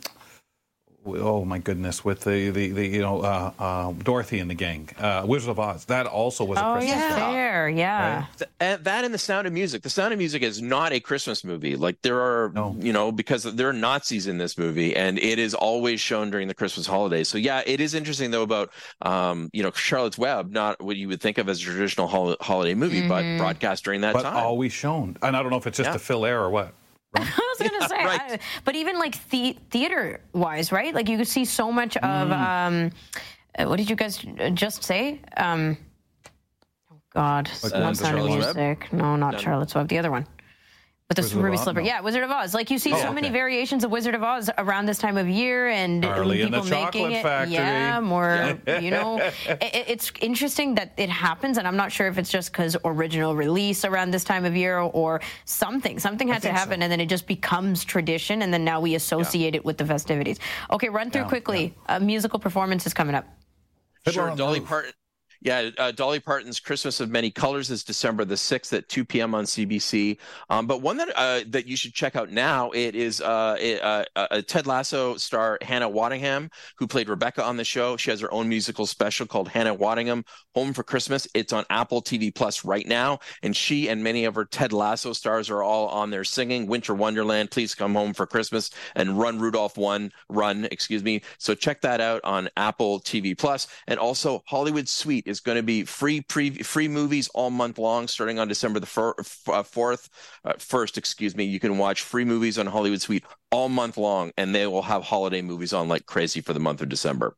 A: oh my goodness, with the the, the you know uh, uh, Dorothy and the gang, uh, Wizard of Oz. That also was a
B: Oh,
A: Christmas
B: yeah,
A: film.
B: fair, yeah.
A: Right.
F: That and the Sound of Music. The Sound of Music is not a Christmas movie. Like there are,
A: No.
F: you know, because there are Nazis in this movie, and it is always shown during the Christmas holidays. So yeah, it is interesting though about, um, you know, Charlotte's Web, not what you would think of as a traditional hol- holiday movie, but broadcast during that time.
A: But
F: time.
A: always shown. And I don't know if it's just
F: Yeah.
A: to fill air or what.
B: I was gonna say,
F: right.
B: I- but even like the- theater wise, right? Like you could see so much of
A: Mm.
B: um, uh, what did you guys just say? Um, oh God,
A: Like
B: not
A: one
B: Sound of
F: Charlotte's Web?
B: Music. No, not Charlotte's Web. The other one. With the
A: Wizard
B: ruby
A: Oz?
B: slipper,
A: No.
B: yeah, Wizard of Oz. Like you see
A: Oh,
B: so many variations of Wizard of Oz around this time of year, and
A: Charlie and the
B: people making it.
A: Factory.
B: Yeah, more. you know, it, it's interesting that it happens, and I'm not sure if it's just because original release around this time of year or something. Something had to
A: think so.
B: happen, and then it just becomes tradition, and then now we associate it with the festivities. Okay, run through
A: Yeah,
B: quickly. A musical performance is coming up.
F: Sure, Dolly Parton. Yeah, uh, Dolly Parton's "Christmas of Many Colors" is December the sixth at two p.m. on CBC. Um, but one that uh, that you should check out now it is uh, it, uh, uh, Ted Lasso star Hannah Waddingham, who played Rebecca on the show. She has her own musical special called Hannah Waddingham Home for Christmas. It's on Apple TV Plus right now, and she and many of her Ted Lasso stars are all on there singing "Winter Wonderland." Please come home for Christmas and Run Rudolph One Run. Excuse me. So check that out on Apple TV Plus, and also Hollywood Suite is going to be free pre free movies all month long, starting on December the fir- f- uh, fourth, uh, first. Excuse me. You can watch free movies on Hollywood Suite all month long, and they will have holiday movies on like crazy for the month of December.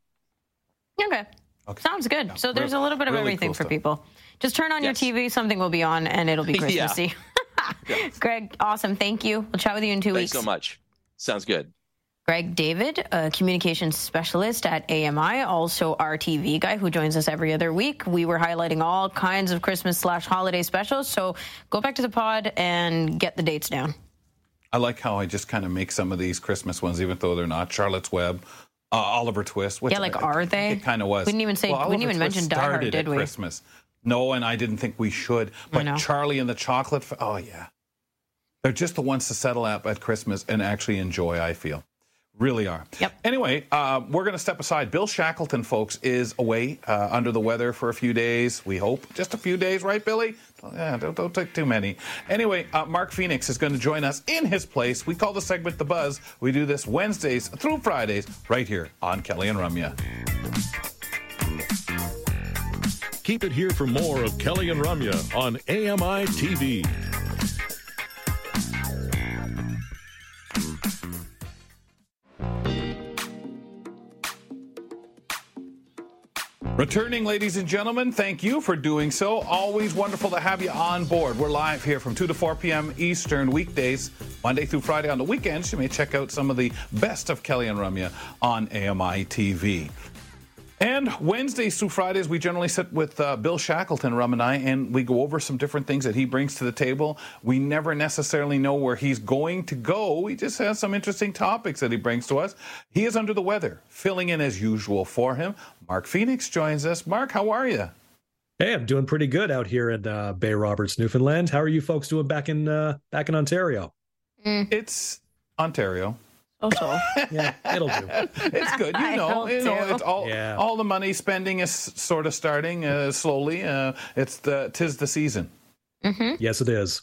B: Okay.
A: Okay.
B: Sounds good. so there's a little bit of
A: really
B: everything
A: cool
B: for
A: stuff.
B: people. Just turn on
F: Yes.
B: your TV, something will be on, and it'll be
F: Yeah.
B: Christmassy. Greg, awesome. Thank you. We'll chat with you in two
F: Thanks
B: weeks.
F: Thanks so much. Sounds good.
B: Greg David, a communications specialist at AMI, also our TV guy who joins us every other week. We were highlighting all kinds of Christmas slash holiday specials. So go back to the pod and get the dates down.
A: I like how I just kind of make some of these Christmas ones, even though they're not Charlotte's Web, uh, Oliver Twist. Which
B: Yeah, like,
A: I-
B: are they?
A: It kind of was.
B: We didn't even say-
A: Well,
B: we didn't even
A: Twist
B: mention Die Hard, did
A: at
B: we?
A: Christmas. No, and I didn't think we should. But. Charlie and the Chocolate. Oh yeah, they're just the ones to settle up at Christmas and actually enjoy. I feel. Really are.
B: Yep.
A: Anyway, uh, we're going to step aside. Bill Shackleton, folks, is away uh, under the weather for a few days. We hope just a few days, right, Billy? Yeah, don't, don't take too many. Anyway, uh, Mark Phoenix is going to join us in his place. We call the segment The Buzz. We do this Wednesdays through Fridays right here on Kelly and Ramya.
E: Keep it here for more of Kelly and Ramya on AMI TV.
A: Returning, ladies and gentlemen, thank you for doing so. Always wonderful to have you on board. We're live here from 2 to 4 p.m. Eastern weekdays, Monday through Friday. On the weekends, you may check out some of the best of Kelly and Ramya on AMI TV. And Wednesdays through Fridays, we generally sit with uh, Bill Shackleton, Rum and I, and we go over some different things that he brings to the table. We never necessarily know where he's going to go. He just has some interesting topics that he brings to us. He is under the weather, filling in as usual for him. Mark Phoenix joins us. Mark, how are you?
G: Hey, I'm doing pretty good out here in uh, Bay Roberts, Newfoundland. How are you folks doing back in uh, back in Ontario?
A: It's Ontario.
B: Also,
G: Yeah, it'll do.
A: It's good, you know. You know,
B: so.
A: it's all
G: Yeah.
A: all the money spending is sort of starting uh, slowly. Uh, it's the tis the season.
G: Yes, it is.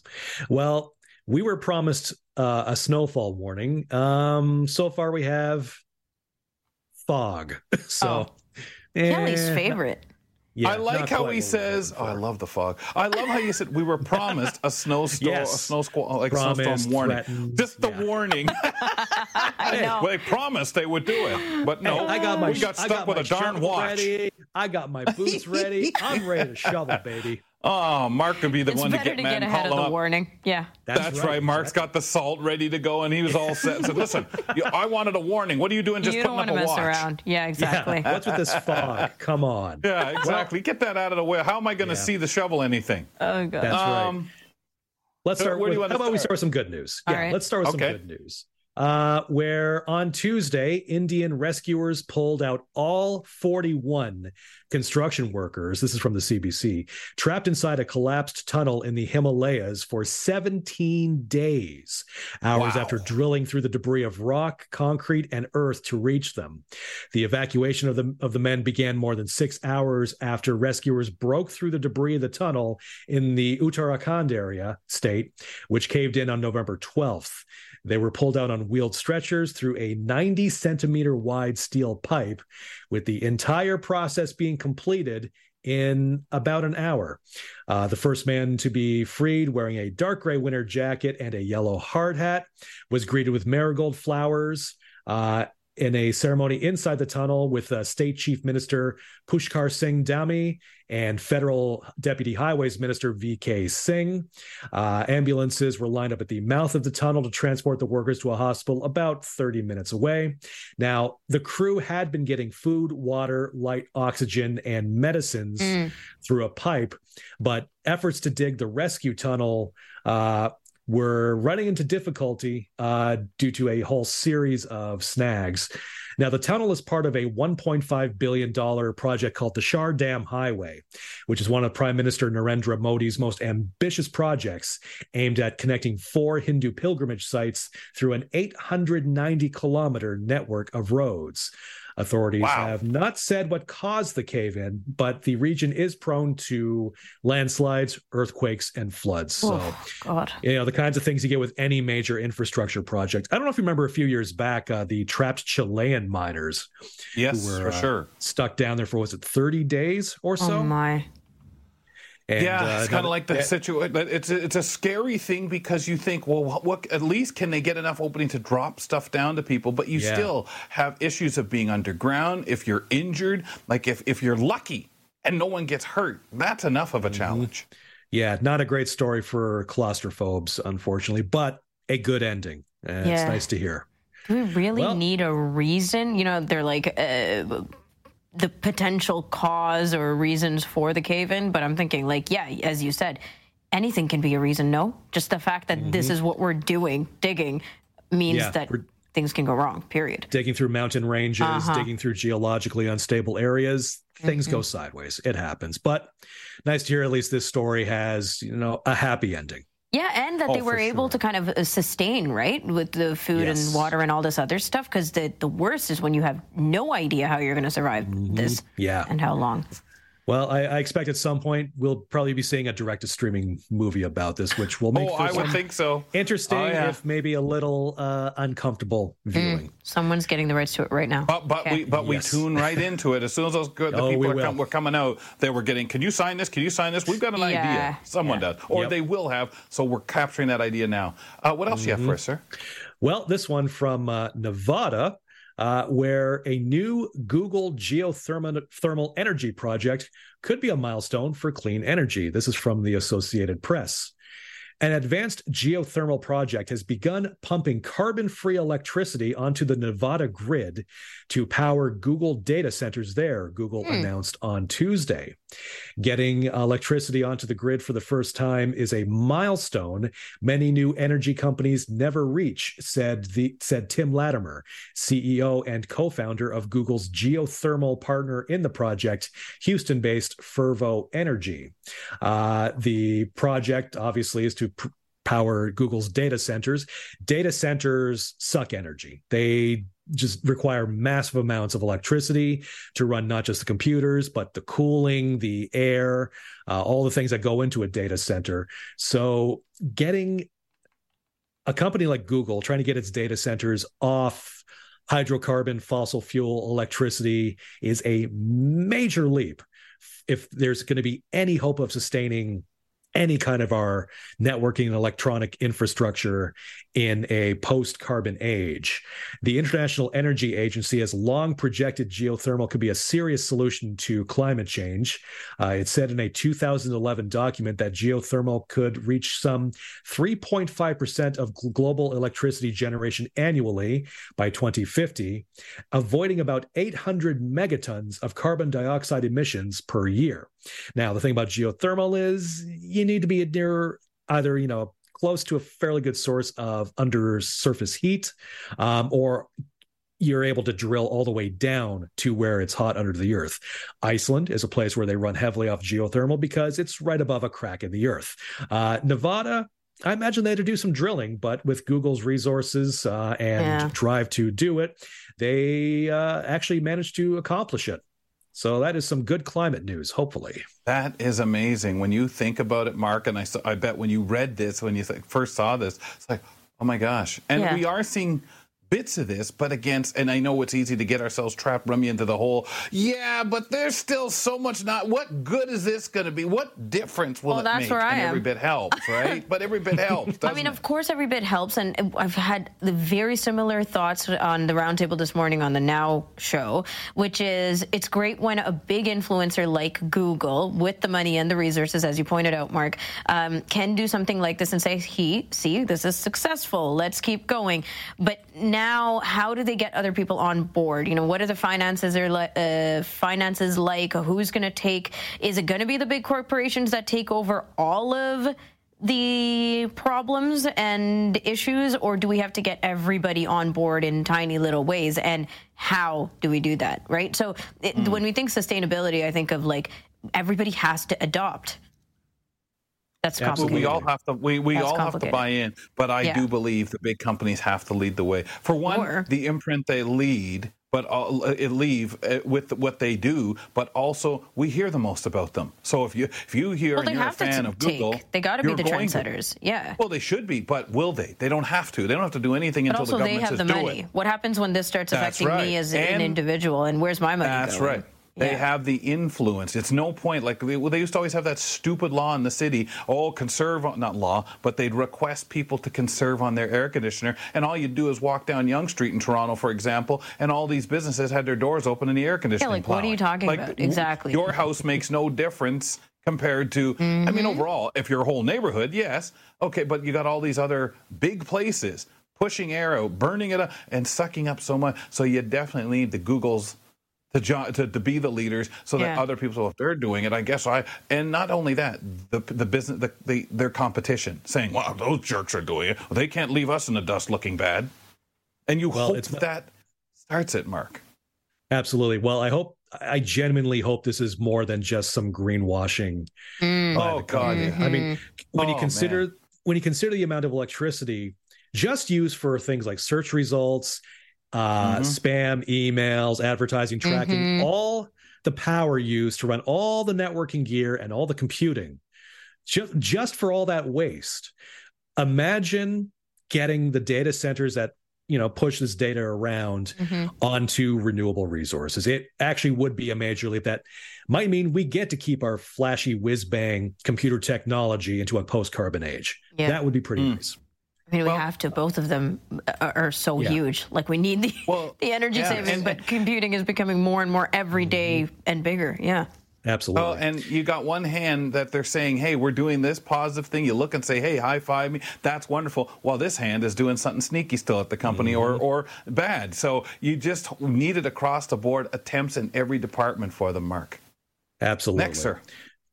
G: Well, we were promised uh, a snowfall warning. Um, so far, we have fog. so,
B: Kelly's
G: eh,
B: favorite.
G: Yeah,
A: I like how he
G: what we were
A: says, "Oh, I love the fog." I love how you said we were promised a uh, snowstorm,
G: Yes.
A: a snow squall, like a snowstorm warning.
G: threatened,
A: Just the
G: yeah.
A: warning.
B: I know.
A: well, they promised they would do it, but no,
G: I got my
A: we got stuck
G: got
A: with a darn
G: shovel
A: watch.
G: Ready. I got my boots ready. I'm ready to shovel, baby.
A: Oh, Mark could be the
B: It's
A: one to get
B: to
A: mad
B: get
A: and
B: ahead
A: call
B: of
A: him
B: the
A: up.
B: warning. Yeah.
A: That's, right. Mark's got the salt ready to go, and he was all set. So listen, you, I wanted a warning. What are you doing? Just
B: you don't
A: putting
B: want
A: up
B: to
A: a
B: mess
A: watch?
B: around. Yeah, exactly.
G: Yeah, what's with this fog? Come on.
A: Yeah, exactly. Get that out of the way. How am I going to
G: Yeah.
A: see the shovel anything?
B: Oh, God.
G: That's right.
A: Um,
G: Let's start
A: where do you wanna
G: how about we
A: start?
G: start with some good news?
B: All
G: yeah,
B: right.
G: let's start with
A: Okay.
G: some good news. Uh, where on Tuesday, Indian rescuers pulled out all 41 construction workers. This is from the CBC, trapped inside a collapsed tunnel in the Himalayas for 17 days, hours
A: Wow.
G: after drilling through the debris of rock, concrete, and earth to reach them. The evacuation of the of the men began more than six hours after rescuers broke through the debris of the tunnel in the Uttarakhand area state, which caved in on November 12th. They were pulled out on wheeled stretchers through a 90 centimeter wide steel pipe, with the entire process being completed in about an hour. Uh, the first man to be freed, wearing a dark gray winter jacket and a yellow hard hat, was greeted with marigold flowers. Uh, in a ceremony inside the tunnel with uh, State Chief Minister Pushkar Singh Dhami and Federal Deputy Highways Minister VK Singh. Uh, ambulances were lined up at the mouth of the tunnel to transport the workers to a hospital about 30 minutes away. Now, the crew had been getting food, water, light oxygen, and medicines mm. through a pipe, but efforts to dig the rescue tunnel uh, were running into difficulty uh, due to a whole series of snags. Now, the tunnel is part of a $1.5 billion project called the Char Dham Highway, which is one of Prime Minister Narendra Modi's most ambitious projects aimed at connecting four Hindu pilgrimage sites through an 890 kilometer network of roads. Authorities wow. have not said what caused the cave in, but the region is prone to landslides, earthquakes, and floods. So,
B: oh, God.
G: you know, the kinds of things you get with any major infrastructure project. I don't know if you remember a few years back, uh, the trapped Chilean miners.
A: Yes, were, for uh, sure.
G: Stuck down there for, was it 30 days or so?
B: Oh, my.
A: And, yeah, uh, it's kind of like the situation. It's a, it's a scary thing because you think, well, what, what, at least can they get enough opening to drop stuff down to people? But you yeah. still have issues of being underground. If you're injured, like if if you're lucky and no one gets hurt, that's enough of a mm-hmm. challenge.
G: Yeah, not a great story for claustrophobes, unfortunately, but a good ending. yeah. It's nice to hear.
B: Do we really well, need a reason? You know, they're like. Uh, the potential cause or reasons for the cave in, but I'm thinking, like, yeah, as you said, anything can be a reason, no? Just the fact that mm-hmm. this is what we're doing, digging, means yeah, that things can go wrong, period.
G: Digging through mountain ranges, uh-huh. digging through geologically unstable areas, things mm-hmm. go sideways. It happens. But nice to hear at least this story has, you know, a happy ending.
B: Yeah, and that oh, they were able sure. to kind of uh, sustain, right, with the food yes. and water and all this other stuff. Because the the worst is when you have no idea how you're going to survive mm-hmm. this,
G: yeah,
B: and how long.
G: Well, I, I, expect at some point we'll probably be seeing a direct to streaming movie about this, which will make.
A: oh, I would think so.
G: Interesting, oh, yeah. if maybe a little uh, uncomfortable mm, viewing. Mm,
B: someone's getting the rights to it right now.
A: But but okay. we but yes. we tune right into it as soon as those good the oh, people we are com- were coming out. They were getting. Can you sign this? Can you sign this? We've got an yeah. idea. Someone yeah. does, or yep. they will have. So we're capturing that idea now. Uh, what else mm-hmm. you have for us, sir?
G: Well, this one from uh, Nevada uh, where a new Google geothermal thermal energy project could be a milestone for clean energy. This is from the Associated Press. An advanced geothermal project has begun pumping carbon free electricity onto the Nevada grid to power Google data centers there, Google hmm. announced on Tuesday. Getting electricity onto the grid for the first time is a milestone many new energy companies never reach, said the said Tim Latimer, CEO and co-founder of Google's geothermal partner in the project, Houston-based Fervo Energy. Uh, the project obviously is to pr- power Google's data centers. Data centers suck energy. They just require massive amounts of electricity to run not just the computers, but the cooling, the air, uh, all the things that go into a data center. So, getting a company like Google trying to get its data centers off hydrocarbon, fossil fuel electricity is a major leap. If there's going to be any hope of sustaining any kind of our networking and electronic infrastructure in a post carbon age. The International Energy Agency has long projected geothermal could be a serious solution to climate change. Uh, it said in a 2011 document that geothermal could reach some 3.5% of global electricity generation annually by 2050, avoiding about 800 megatons of carbon dioxide emissions per year. Now, the thing about geothermal is you need to be near either, you know, close to a fairly good source of under surface heat um, or you're able to drill all the way down to where it's hot under the earth. Iceland is a place where they run heavily off geothermal because it's right above a crack in the earth. Uh, Nevada, I imagine they had to do some drilling, but with Google's resources uh, and yeah. drive to do it, they uh, actually managed to accomplish it. So that is some good climate news, hopefully.
A: That is amazing. When you think about it, Mark, and I, I bet when you read this, when you first saw this, it's like, oh my gosh. And yeah. we are seeing bits of this, but against, and I know it's easy to get ourselves trapped, Rummy, into the whole, yeah, but there's still so much not, what good is this going to be? What difference will
B: Well,
A: it
B: that's
A: make?
B: where I
A: and
B: am.
A: every bit helps, right? but every bit helps.
B: I mean,
A: doesn't
B: of course, every bit helps, and I've had the very similar thoughts on the roundtable this morning on the Now show, which is it's great when a big influencer like Google, with the money and the resources, as you pointed out, Mark, um, can do something like this and say, "He, see, this is successful. Let's keep going." But now, how do they get other people on board? You know, what are the finances are li- uh, finances like? Who's going to take? Is it going to be the big corporations that take over all of? the problems and issues, or do we have to get everybody on board in tiny little ways? And how do we do that, right? So it,
A: Hmm.
B: when we think sustainability, I think of like everybody has to adopt. That's complicated.
A: we all have to we, we
B: That's
A: all have to buy in, but I
B: Yeah.
A: do believe the big companies have to lead the way. For one,
B: Or-
A: the imprint they lead, but all, uh, it leave uh, with what they do, but also we hear the most about them. So if you if you hear
B: well,
A: and you're a fan of Google.
B: They got to be the
A: going to.
B: trendsetters. Yeah.
A: Well, they should be, but will they? They don't have to. They don't have to do anything
B: But
A: until
B: also,
A: the
B: they
A: government
B: have
A: says
B: the
A: do
B: money.
A: it.
B: What happens when this starts
A: That's
B: affecting
A: right.
B: me as an individual? And where's my money
A: That's
B: going?
A: right. They
B: Yeah.
A: have the influence. It's no point like they, well, they used to always have that stupid law in the city. Oh, conserve on, not law, but they'd request people to conserve on their air conditioner, and all you'd do is walk down Yonge Street in Toronto, for example, and all these businesses had their doors open and the air conditioning.
B: Yeah, like, what are you talking
A: Like,
B: about? Exactly.
A: Your house makes no difference compared to. I
B: Mm-hmm.
A: mean, overall, if your whole neighborhood, yes, okay, but you got all these other big places pushing air out, burning it up, and sucking up so much. So you definitely need the Googles to, jo- to to be the leaders so that
B: Yeah.
A: other people if they're doing it i guess i and not only that the the business the, the their competition saying wow those jerks are doing it they can't leave us in the dust looking bad and you
G: Well,
A: hope
G: it's not-
A: that starts it mark
G: Absolutely. Well, I hope I genuinely hope this is more than just some greenwashing.
B: Mm.
G: by
A: Oh,
G: the
A: God,
G: company.
A: yeah.
G: I mean, when you
A: Oh,
G: consider
A: man.
G: when you consider the amount of electricity just used for things like search results, uh,
A: Mhm.
G: spam emails, advertising tracking,
B: Mhm.
G: all the power used to run all the networking gear and all the computing, just just for all that waste. Imagine getting the data centers that you know push this data around
B: Mhm.
G: onto renewable resources. It actually would be a major leap that might mean we get to keep our flashy whiz bang computer technology into a post carbon age.
B: Yeah.
G: That would be pretty
A: Mm.
G: nice.
B: I mean,
A: Well-
B: we have to. Both of them are, are so
G: Yeah.
B: huge. Like we need the
A: Well,
B: the energy
A: yeah,
B: savings,
A: and-
B: but computing is becoming more and more every day and bigger. Yeah.
G: Absolutely.
A: Oh, and you got one hand that they're saying, "Hey, we're doing this positive thing." You look and say, "Hey, high five me." That's wonderful. While this hand is doing something sneaky still at the company or or bad. So you just needed across the board attempts in every department for them, Mark.
G: Absolutely.
A: Next, sir.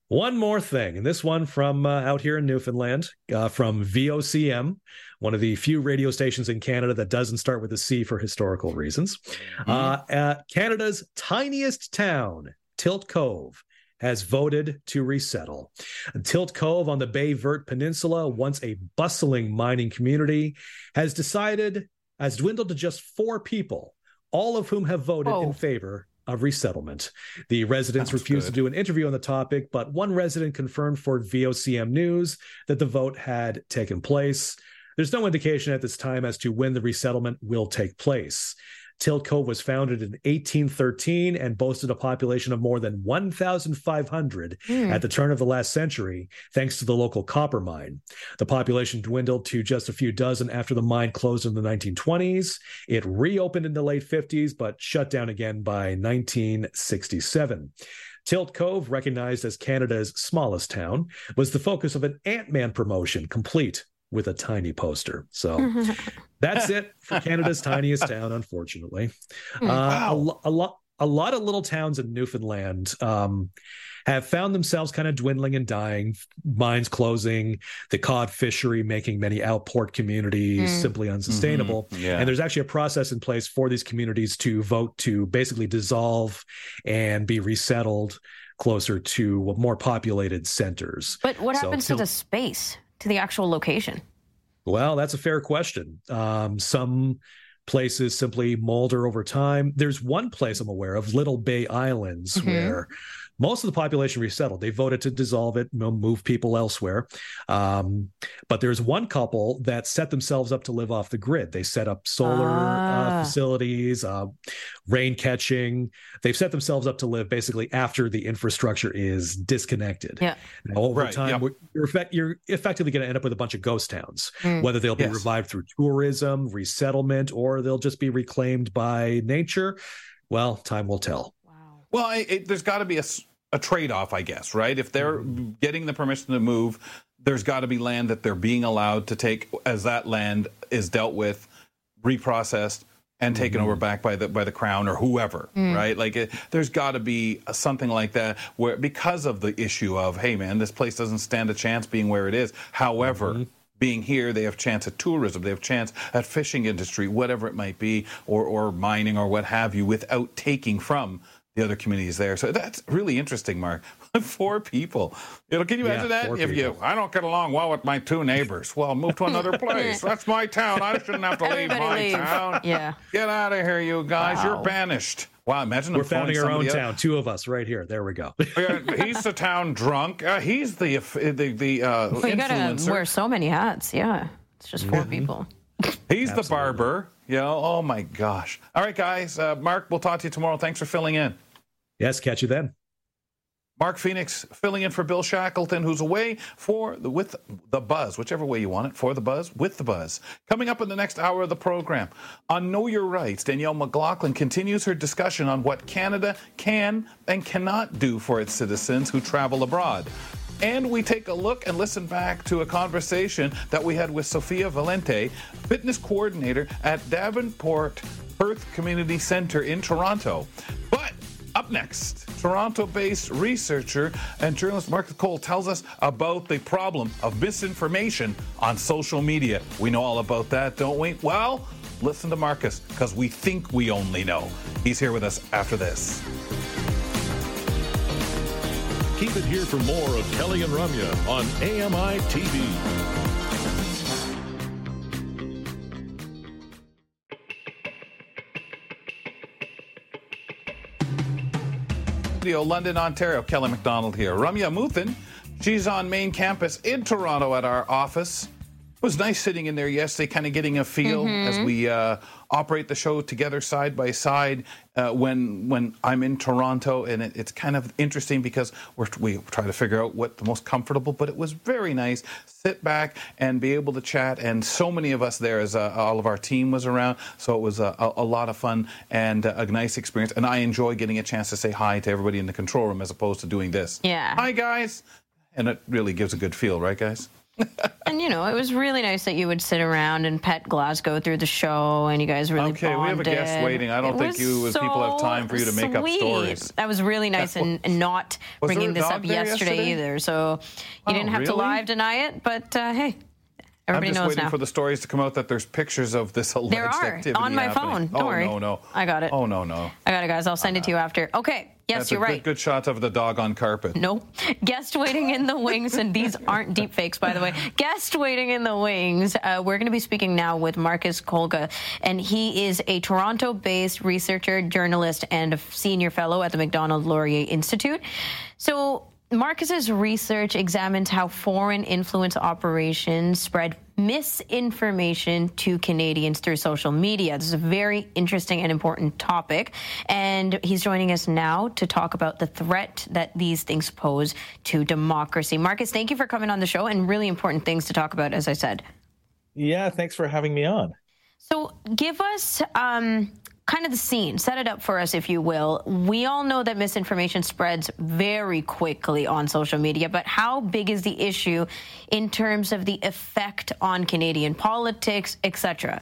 G: One more thing, and this one from uh, out here in Newfoundland, uh, from VOCM, one of the few radio stations in Canada that doesn't start with a C for historical reasons. Uh, uh, Canada's tiniest town, Tilt Cove, has voted to resettle. Tilt Cove on the Baie Verte Peninsula, once a bustling mining community, has decided, has dwindled to just four people, all of whom have voted
B: Whoa.
G: in favor of resettlement. The residents
A: Sounds
G: refused
A: good.
G: to do an interview on the topic, but one resident confirmed for VOCM News that the vote had taken place. There's no indication at this time as to when the resettlement will take place. Tilt Cove was founded in 1813 and boasted a population of more than 1,500
B: Hmm.
G: at the turn of the last century, thanks to the local copper mine. The population dwindled to just a few dozen after the mine closed in the 1920s. It reopened in the late 50s, but shut down again by 1967. Tilt Cove, recognized as Canada's smallest town, was the focus of an Ant Man promotion, complete with a tiny poster. So that's it for Canada's tiniest town, unfortunately. Uh, a, a lot, a lot of little towns in Newfoundland um, have found themselves kind of dwindling and dying. Mines closing, the cod fishery making many outport communities
B: Mm.
G: simply unsustainable.
A: Yeah.
G: And there's actually a process in place for these communities to vote to basically dissolve and be resettled closer to more populated centers.
B: But what
G: So
B: happens
G: Tilt-
B: to the space, to the actual location?
G: Well, that's a fair question. Um, some places simply molder over time. There's one place I'm aware of, Little Bay Islands,
B: Mhm.
G: where most of the population resettled. They voted to dissolve it, move people elsewhere. Um, but there's one couple that set themselves up to live off the grid. They set up solar uh, ah. uh, facilities, uh, rain catching. They've set themselves up to live basically after the infrastructure is disconnected.
B: Yeah.
G: Now, over right, time, yep. you're, effect, you're, effectively going to end up with a bunch of ghost towns, mm. whether they'll be yes. revived through tourism, resettlement, or they'll just be reclaimed by nature. Well, time will tell.
A: Well, it, there's got to be a, a trade off, I guess, right? If they're mm-hmm. getting the permission to move, there's got to be land that they're being allowed to take as that land is dealt with, reprocessed, and taken mm-hmm. over back by the by the crown or whoever, mm. right? Like it, there's got to be something like that where because of the issue of hey man, this place doesn't stand a chance being where it is. However. Mm-hmm. Being here, they have chance at tourism, they have chance at fishing industry, whatever it might be, or or mining or what have you, without taking from the other communities there. So that's really interesting, Mark. four people. You know, can you imagine yeah, that? If people. you, I don't get along well with my two neighbors. Well, move to another place. That's my town. I shouldn't have to leave my leave. town.
B: Yeah.
A: Get out of here, you guys. Wow. You're banished. Wow, imagine
G: we're founding our own town. Two of us right here. There we go.
A: he's the town drunk. Uh, he's the the the uh, well, you
B: gotta wear so many hats. Yeah, it's just 4 mm-hmm. people.
A: He's Absolutely. the barber. You know, oh my gosh. All right, guys. Uh, Mark, we'll talk to you tomorrow. Thanks for filling in.
G: Yes, catch you then.
A: Mark Phoenix filling in for Bill Shackleton, who's away for the with the buzz, whichever way you want it, for the buzz, with the buzz. Coming up in the next hour of the program on Know Your Rights, Danielle McLaughlin continues her discussion on what Canada can and cannot do for its citizens who travel abroad. And we take a look and listen back to a conversation that we had with Sophia Valente, fitness coordinator at Davenport Perth Community Center in Toronto. But up next, Toronto based researcher and journalist Marcus Kolga tells us about the problem of misinformation on social media. We know all about that, don't we? Well, listen to Marcus because we think we only know. He's here with us after this.
E: Keep it here for more of Kelly and Ramya on AMI TV.
A: Studio, London, Ontario. Kelly McDonald here. Ramya Amuthan, she's on main campus in Toronto at our office. It was nice sitting in there yesterday, kind of getting a feel mm-hmm. as we uh, operate the show together side by side uh, when when I'm in Toronto, and it, it's kind of interesting because we're, we try to figure out what the most comfortable. But it was very nice sit back and be able to chat, and so many of us there as uh, all of our team was around, so it was a, a, a lot of fun and a nice experience. And I enjoy getting a chance to say hi to everybody in the control room as opposed to doing this.
B: Yeah.
A: Hi guys, and it really gives a good feel, right, guys?
B: and you know, it was really nice that you would sit around and pet Glasgow through the show, and you guys really
A: okay.
B: Bonded.
A: We have a guest waiting. I don't it think you, as so people, have time for you to make
B: sweet.
A: up stories.
B: That was really nice, and, and not bringing this up yesterday, yesterday, either. So you oh, didn't have
A: really?
B: to live deny it, but uh, hey. Everybody
A: I'm just
B: knows
A: waiting
B: now.
A: for the stories to come out that there's pictures of this alleged
B: there are,
A: activity
B: on my
A: happening.
B: phone. Don't
A: oh,
B: worry.
A: no, no.
B: I got it.
A: Oh, no, no.
B: I got it, guys. I'll send it to you after. Okay. Yes,
A: That's
B: you're
A: a
B: right.
A: Good, good shot of the dog on carpet.
B: No. Guest waiting in the wings, and these aren't deep fakes, by the way. Guest waiting in the wings. Uh, we're going to be speaking now with Marcus Kolga, and he is a Toronto based researcher, journalist, and a senior fellow at the Macdonald Laurier Institute. So, Marcus's research examines how foreign influence operations spread misinformation to Canadians through social media. This is a very interesting and important topic. And he's joining us now to talk about the threat that these things pose to democracy. Marcus, thank you for coming on the show and really important things to talk about, as I said.
H: Yeah, thanks for having me on.
B: So, give us um, kind of the scene, set it up for us, if you will. We all know that misinformation spreads very quickly on social media, but how big is the issue in terms of the effect on Canadian politics, etc.?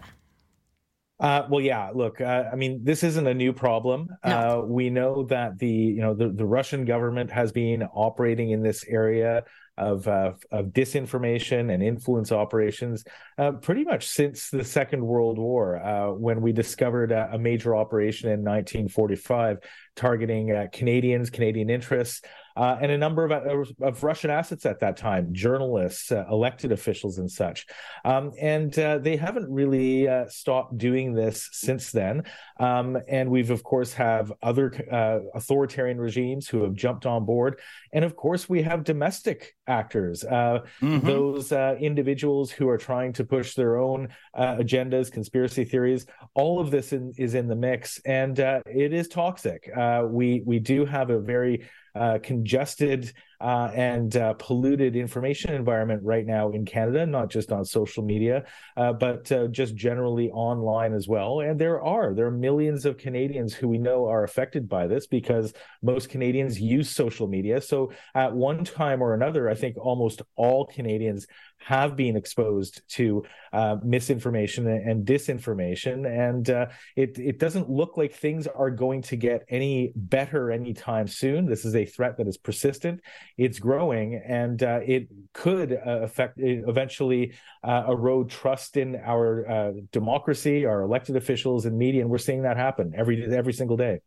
H: Uh, well, yeah. Look, uh, I mean, this isn't a new problem. No. Uh, we know that the you know the, the Russian government has been operating in this area of uh, of disinformation and influence operations uh, pretty much since the Second World War, uh, when we discovered a, a, major operation in 1945 targeting uh, Canadians, Canadian interests uh, and a number of, uh, of Russian assets at that time, journalists, uh, elected officials, and such. Um, and uh, they haven't really uh, stopped doing this since then. Um, and we've, of course, have other uh, authoritarian regimes who have jumped on board. And of course, we have domestic actors, mm-hmm. those individuals who are trying to push their own agendas, conspiracy theories. All of this in, is in the mix, and it is toxic. we we do have a very Uh, congested uh, and uh, polluted information environment right now in Canada, not just on social media, uh, but uh, just generally online as well. And there are there are millions of Canadians who we know are affected by this because most Canadians use social media. So at one time or another, I think almost all Canadians have been exposed to uh, misinformation and disinformation, and uh, it it doesn't look like things are going to get any better anytime soon. This is a threat that is persistent it's growing and uh, it could uh, affect eventually uh, erode trust in our uh, democracy, our elected officials and media, and we're seeing that happen every every single day.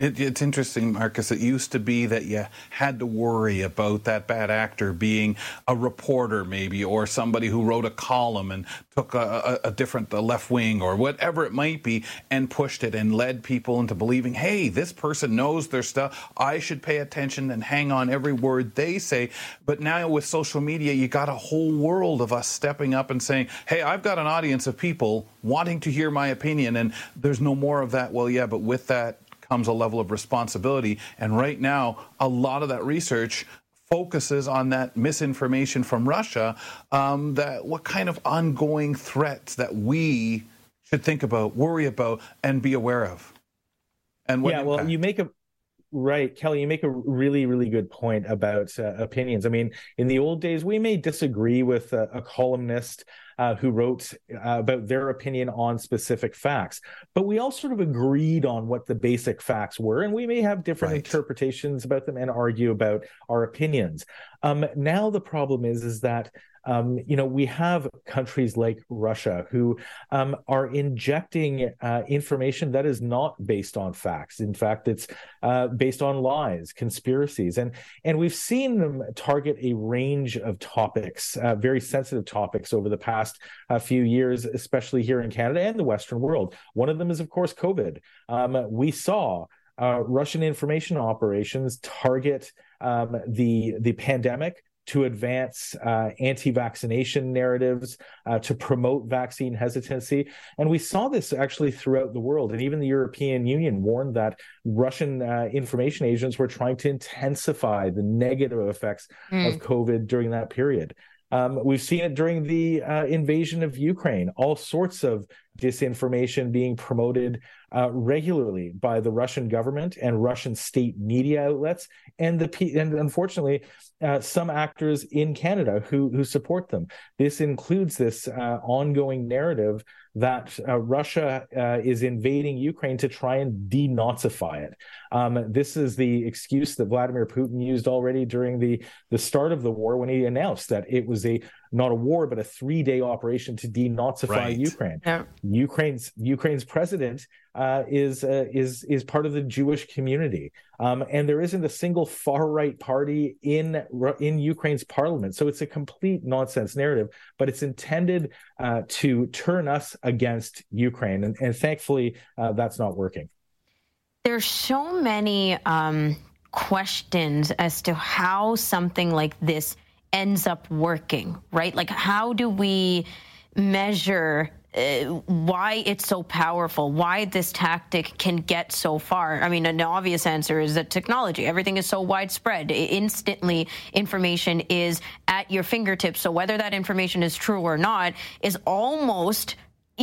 A: It, it's interesting, Marcus. It used to be that you had to worry about that bad actor being a reporter, maybe, or somebody who wrote a column and took a, a, a different left wing or whatever it might be and pushed it and led people into believing, hey, this person knows their stuff. I should pay attention and hang on every word they say. But now with social media, you got a whole world of us stepping up and saying, hey, I've got an audience of people wanting to hear my opinion, and there's no more of that. Well, yeah, but with that comes a level of responsibility. And right now, a lot of that research focuses on that misinformation from Russia. Um, that what kind of ongoing threats that we should think about, worry about, and be aware of.
H: And yeah, well, you make a Right, Kelly, you make a really, really good point about uh, opinions. I mean, in the old days, we may disagree with a, a columnist uh, who wrote uh, about their opinion on specific facts. But we all sort of agreed on what the basic facts were, and we may have different right. interpretations about them and argue about our opinions. Um, now the problem is is that um, you know, we have countries like Russia who um, are injecting uh, information that is not based on facts. In fact, it's uh, based on lies, conspiracies, and and we've seen them target a range of topics, uh, very sensitive topics, over the past uh, few years, especially here in Canada and the Western world. One of them is, of course, COVID. Um, we saw. Uh, Russian information operations target um, the the pandemic to advance uh, anti vaccination narratives, uh, to promote vaccine hesitancy. And we saw this actually throughout the world. And even the European Union warned that Russian uh, information agents were trying to intensify the negative effects mm. of COVID during that period. Um, we've seen it during the uh, invasion of Ukraine, all sorts of disinformation being promoted uh, regularly by the Russian government and Russian state media outlets, and the and unfortunately, uh, some actors in Canada who who support them. This includes this uh, ongoing narrative that uh, Russia uh, is invading Ukraine to try and denazify it. Um, this is the excuse that Vladimir Putin used already during the the start of the war when he announced that it was a not a war but a three day operation to denazify right. Ukraine. Yeah. Ukraine's Ukraine's president uh, is uh, is is part of the Jewish community, um, and there isn't a single far right party in in Ukraine's parliament. So it's a complete nonsense narrative, but it's intended uh, to turn us against Ukraine, and, and thankfully uh, that's not working.
B: There's so many um, questions as to how something like this ends up working, right? Like, how do we measure uh, why it's so powerful, why this tactic can get so far. I mean, an obvious answer is that technology, everything is so widespread. Instantly, information is at your fingertips. So whether that information is true or not is almost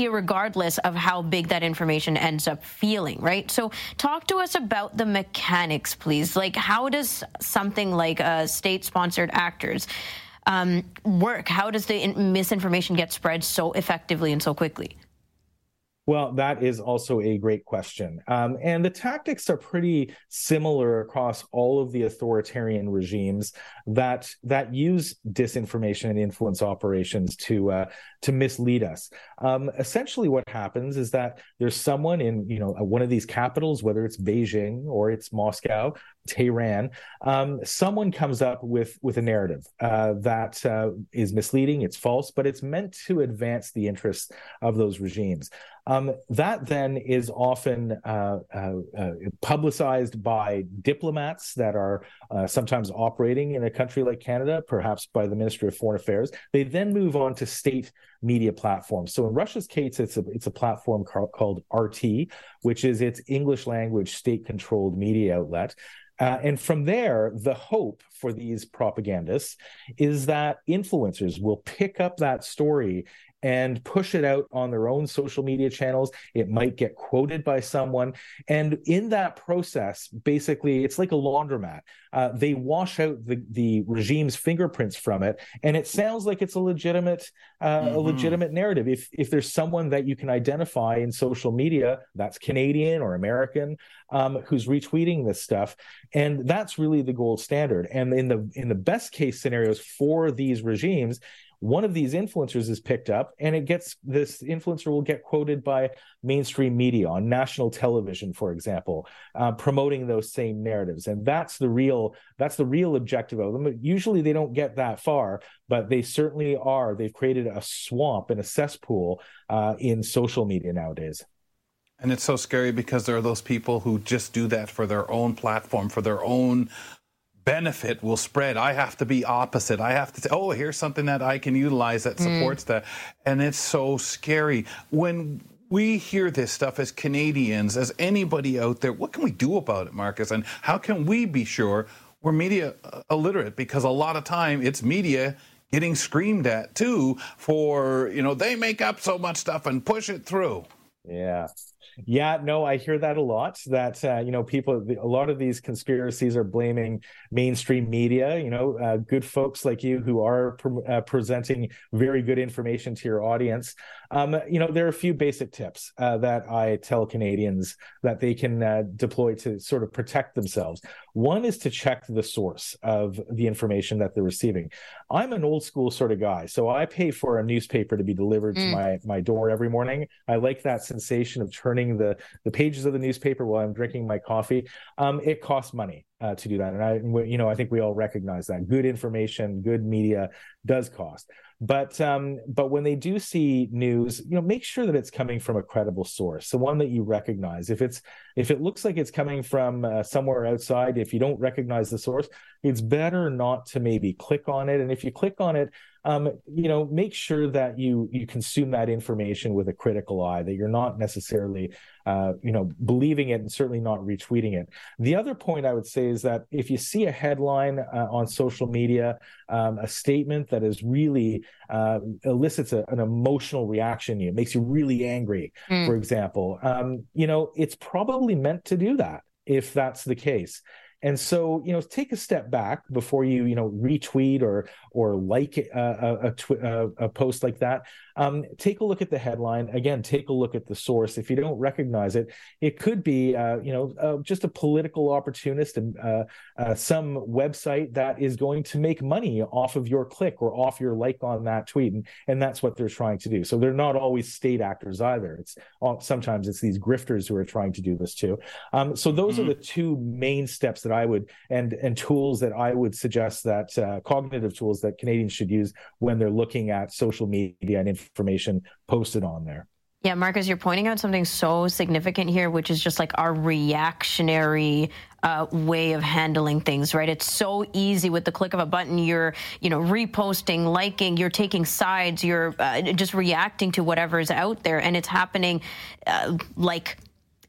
B: regardless of how big that information ends up feeling, right? So, talk to us about the mechanics, please. Like, how does something like uh, state sponsored actors um, work? How does the misinformation get spread so effectively and so quickly?
H: Well, that is also a great question. Um, and the tactics are pretty similar across all of the authoritarian regimes that that use disinformation and influence operations to uh, to mislead us. Um, essentially, what happens is that there's someone in you know one of these capitals, whether it's Beijing or it's Moscow, Tehran, um, someone comes up with with a narrative uh, that uh, is misleading, it's false, but it's meant to advance the interests of those regimes. Um, that then is often uh, uh, uh, publicized by diplomats that are uh, sometimes operating in a country like Canada, perhaps by the Ministry of Foreign Affairs. They then move on to state media platforms. So in Russia's case, it's a it's a platform ca- called RT, which is its English language state controlled media outlet. Uh, and from there, the hope for these propagandists is that influencers will pick up that story and push it out on their own social media channels. It might get quoted by someone. And in that process, basically, it's like a laundromat. Uh, they wash out the, the regime's fingerprints from it. And it sounds like it's a legitimate, uh, mm-hmm. a legitimate narrative. If, if there's someone that you can identify in social media that's Canadian or American, um, who's retweeting this stuff. And that's really the gold standard. And in the, in the best case scenarios for these regimes, one of these influencers is picked up and it gets this influencer will get quoted by mainstream media on national television for example uh, promoting those same narratives. And that's the real that's the real objective of them. Usually they don't get that far but they certainly are. They've created a swamp and a cesspool uh, in social media nowadays.
A: And it's so scary because there are those people who just do that for their own platform, for their own benefit will spread. I have to be opposite. I have to say, oh, here's something that I can utilize that supports mm. that. And it's so scary. When we hear this stuff as Canadians, as anybody out there, what can we do about it, Marcus? And how can we be sure we're media uh, illiterate? Because a lot of time it's media getting screamed at too for, you know, they make up so much stuff and push it through.
H: Yeah. Yeah, no, I hear that a lot. That uh, you know, people, a lot of these conspiracies are blaming mainstream media. You know, uh, good folks like you who are pre- uh, presenting very good information to your audience. Um, you know, there are a few basic tips uh, that I tell Canadians that they can uh, deploy to sort of protect themselves. One is to check the source of the information that they're receiving. I'm an old school sort of guy, so I pay for a newspaper to be delivered mm. to my my door every morning. I like that sensation of turning the the pages of the newspaper while I'm drinking my coffee. Um, it costs money uh, to do that, and I, you know, I think we all recognize that good information, good media does cost. But um, but when they do see news, you know, make sure that it's coming from a credible source, the one that you recognize. If it's if it looks like it's coming from uh, somewhere outside, if you don't recognize the source, it's better not to maybe click on it. And if you click on it, um, you know, make sure that you you consume that information with a critical eye, that you're not necessarily, uh, you know, believing it and certainly not retweeting it. The other point I would say is that if you see a headline uh, on social media, um, a statement that is really uh, elicits a, an emotional reaction, it makes you really angry, mm. for example, um, you know, it's probably meant to do that if that's the case. And so, you know, take a step back before you, you know, retweet or or like a, a, a, tw- a post like that. Um, take a look at the headline. Again, take a look at the source. If you don't recognize it, it could be, uh, you know, uh, just a political opportunist and uh, uh, some website that is going to make money off of your click or off your like on that tweet, and, and that's what they're trying to do. So they're not always state actors either. It's sometimes it's these grifters who are trying to do this too. Um, so those mm-hmm. are the two main steps that I would and and tools that I would suggest that uh, cognitive tools that Canadians should use when they're looking at social media and information posted on there.
B: Yeah, Marcus, you're pointing out something so significant here, which is just like our reactionary uh, way of handling things, right? It's so easy with the click of a button. You're, you know, reposting, liking, you're taking sides, you're uh, just reacting to whatever is out there, and it's happening uh, like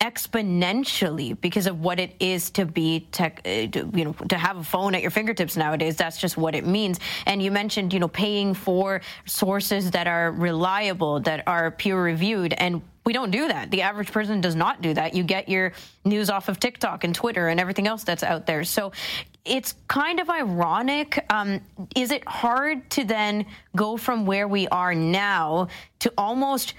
B: exponentially because of what it is to be tech, uh, you know, to have a phone at your fingertips nowadays. That's just what it means. And you mentioned, you know, paying for sources that are reliable, that are peer reviewed, and we don't do that. The average person does not do that. You get your news off of TikTok and Twitter and everything else that's out there. So it's kind of ironic. Um, is it hard to then go from where we are now to almost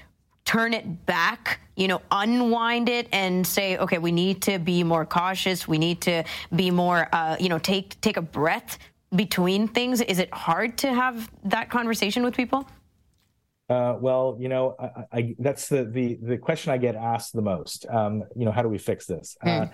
B: turn it back, you know, unwind it and say, okay, we need to be more cautious. We need to be more, uh, you know, take take a breath between things. Is it hard to have that conversation with people?
H: Uh, well, you know, I, I, that's the, the the question I get asked the most. Um, you know, how do we fix this? Mm. Uh,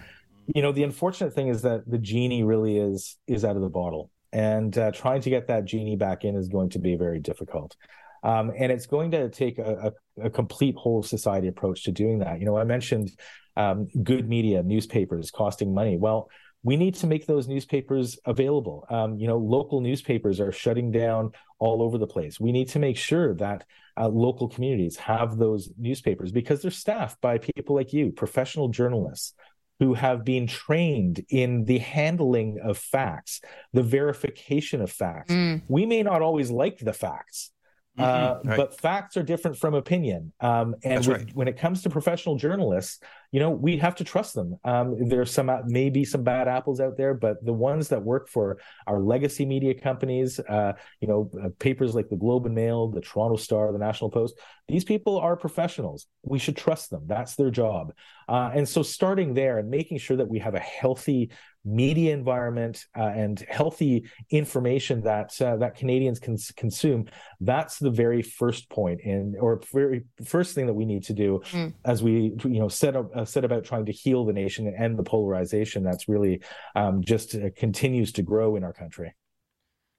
H: you know, the unfortunate thing is that the genie really is is out of the bottle, and uh, trying to get that genie back in is going to be very difficult. Um, and it's going to take a, a, a, complete whole society approach to doing that. You know, I mentioned um, good media, newspapers costing money. Well, we need to make those newspapers available. Um, you know, local newspapers are shutting down all over the place. We need to make sure that uh, local communities have those newspapers because they're staffed by people like you, professional journalists who have been trained in the handling of facts, the verification of facts. Mm. We may not always like the facts, uh, right. But facts are different from opinion. Um, and with, right. when it comes to professional journalists, you know, we have to trust them. Um, there's some maybe some bad apples out there, but the ones that work for our legacy media companies, uh, you know, uh, papers like the Globe and Mail, the Toronto Star, the National Post, these people are professionals. We should trust them. That's their job. Uh, and so, starting there and making sure that we have a healthy media environment uh, and healthy information that uh, that Canadians can consume. That's the very first and or very first thing that we need to do mm. as we you know set up uh, set about trying to heal the nation and end the polarization that's really um, just uh, continues to grow in our country.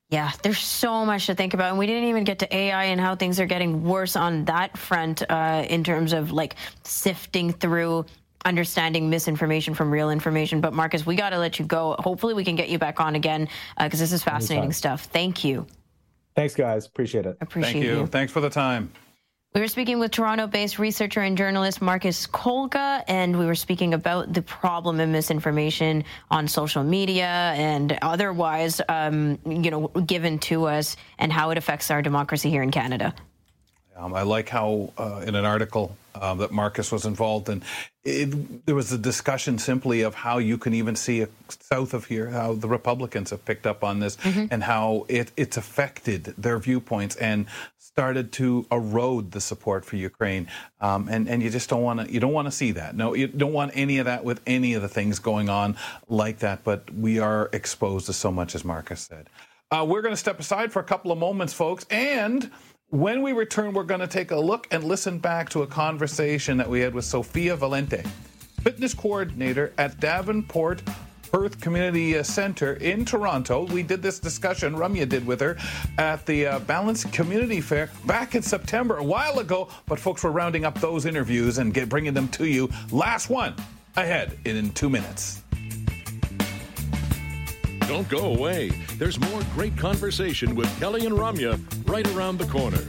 B: Yeah, there's so much to think about. And we didn't even get to AI and how things are getting worse on that front uh, in terms of like sifting through understanding misinformation from real information. But Marcus, we got to let you go. Hopefully, we can get you back on again because uh, this is fascinating Anytime. stuff. Thank you.
H: Thanks, guys. Appreciate it.
B: Appreciate
A: Thank you.
B: you.
A: Thanks for the time.
B: We were speaking with Toronto based researcher and journalist Marcus Kolga, and we were speaking about the problem of misinformation on social media and otherwise, um, you know, given to us and how it affects our democracy here in Canada.
A: Um, I like how uh, in an article uh, that Marcus was involved in, it, there was a discussion simply of how you can even see it south of here, how the Republicans have picked up on this mm-hmm. and how it, it's affected their viewpoints and started to erode the support for Ukraine. Um, and, and you just don't want to, you don't want to see that. No, you don't want any of that with any of the things going on like that. But we are exposed to so much, as Marcus said. Uh, we're going to step aside for a couple of moments, folks, and when we return, we're going to take a look and listen back to a conversation that we had with Sophia Valente, fitness coordinator at Davenport Perth Community Center in Toronto. We did this discussion, Ramya did with her, at the uh, Community Fair back in September, a while ago. But folks, we're rounding up those interviews and get, bringing them to you. Last one ahead in two minutes.
E: Don't go away. There's more great conversation with Kelly and Ramya right around the corner.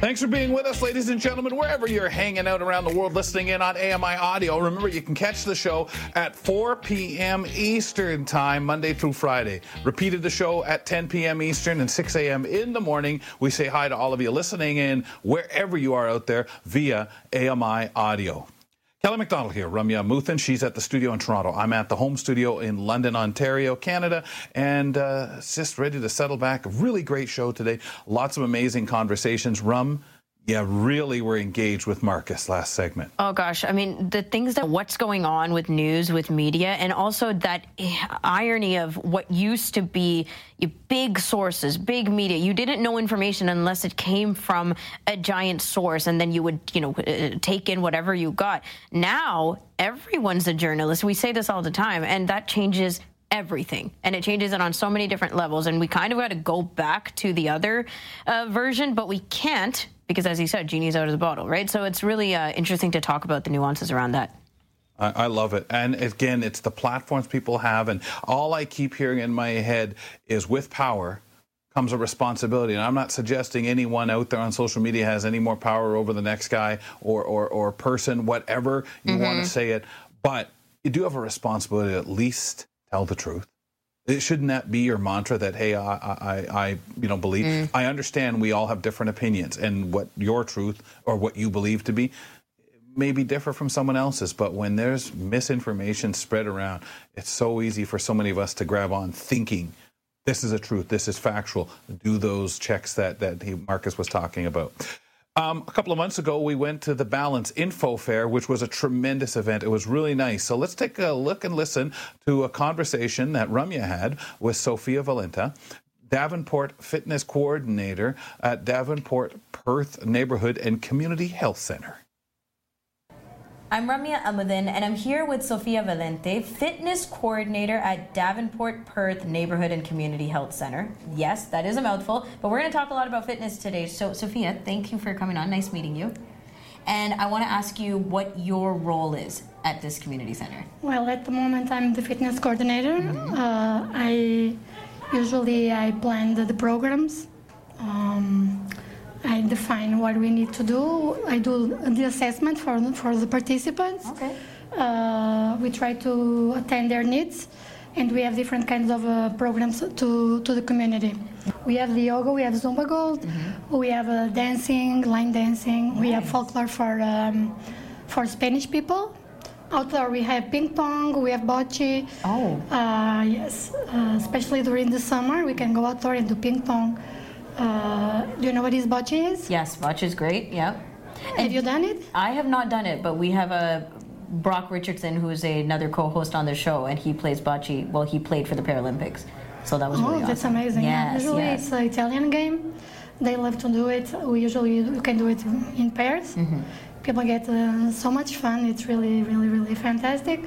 A: Thanks for being with us, ladies and gentlemen, wherever you're hanging out around the world listening in on AMI Audio. Remember, you can catch the show at 4 p.m. Eastern Time, Monday through Friday. Repeated the show at 10 p.m. Eastern and 6 a.m. in the morning. We say hi to all of you listening in wherever you are out there via AMI Audio. Kelly McDonald here, Ramya Amuthan. She's at the studio in Toronto. I'm at the home studio in London, Ontario, Canada, and uh, just ready to settle back. A really great show today. Lots of amazing conversations. Rum, yeah, really were engaged with Marcus last segment.
B: Oh gosh, I mean the things that what's going on with news, with media, and also that irony of what used to be big sources, big media. You didn't know information unless it came from a giant source, and then you would, you know, uh, take in whatever you got. Now everyone's a journalist. We say this all the time, and that changes everything and it changes it on so many different levels and we kind of got to go back to the other uh, version but we can't because, as you said, genie's out of the bottle, right? So it's really uh, interesting to talk about the nuances around that.
A: I, I love it. And again, it's the platforms people have. And all I keep hearing in my head is with power comes a responsibility. And I'm not suggesting anyone out there on social media has any more power over the next guy or, or, or person, whatever you mm-hmm. want to say it. But you do have a responsibility to at least tell the truth. It shouldn't that be your mantra that hey, I, I, I you know believe. Mm. I understand we all have different opinions, and what your truth or what you believe to be maybe differ from someone else's, but when there's misinformation spread around, it's so easy for so many of us to grab on thinking this is a truth, this is factual. Do those checks that that he, Marcus was talking about. Um, a couple of months ago, we went to the Balance Info Fair, which was a tremendous event. It was really nice. So let's take a look and listen to a conversation that Ramya had with Sophia Valente, Davenport Fitness Coordinator at Davenport Perth Neighborhood and Community Health Center.
B: I'm Ramya Amuthan, and I'm here with Sofia Valente, fitness coordinator at Davenport Perth Neighborhood and Community Health Center. Yes, that is a mouthful, but we're going to talk a lot about fitness today. So, Sofia, thank you for coming on. Nice meeting you. And I want to ask you what your role is at this community center.
I: Well, at the moment, I'm the fitness coordinator. Mm-hmm. Uh, I usually I plan the, the programs. Um, I define what we need to do. I do the assessment for for the participants.
B: Okay.
I: Uh, we try to attend their needs, and we have different kinds of uh, programs to to the community. We have the yoga, we have Zumba Gold, mm-hmm. we have uh, dancing, line dancing, nice. we have folklore for um, for Spanish people. Outdoor, we have ping pong, we have bocce.
B: Oh.
I: Uh, yes, uh, especially during the summer, we can go outdoor and do ping pong. Uh, do you know what his bocce is?
B: Yes, bocce is great. Yep.
I: And have you done it?
B: I have not done it, but we have a Brock Richardson, who's a, another co-host on the show, and he plays bocce. Well, he played for the Paralympics, so that was
I: oh,
B: really awesome.
I: that's amazing.
B: Yes,
I: usually
B: yes.
I: it's an Italian game. They love to do it. We usually you can do it in pairs.
B: Mm-hmm.
I: People get uh, so much fun. It's really, really, really fantastic.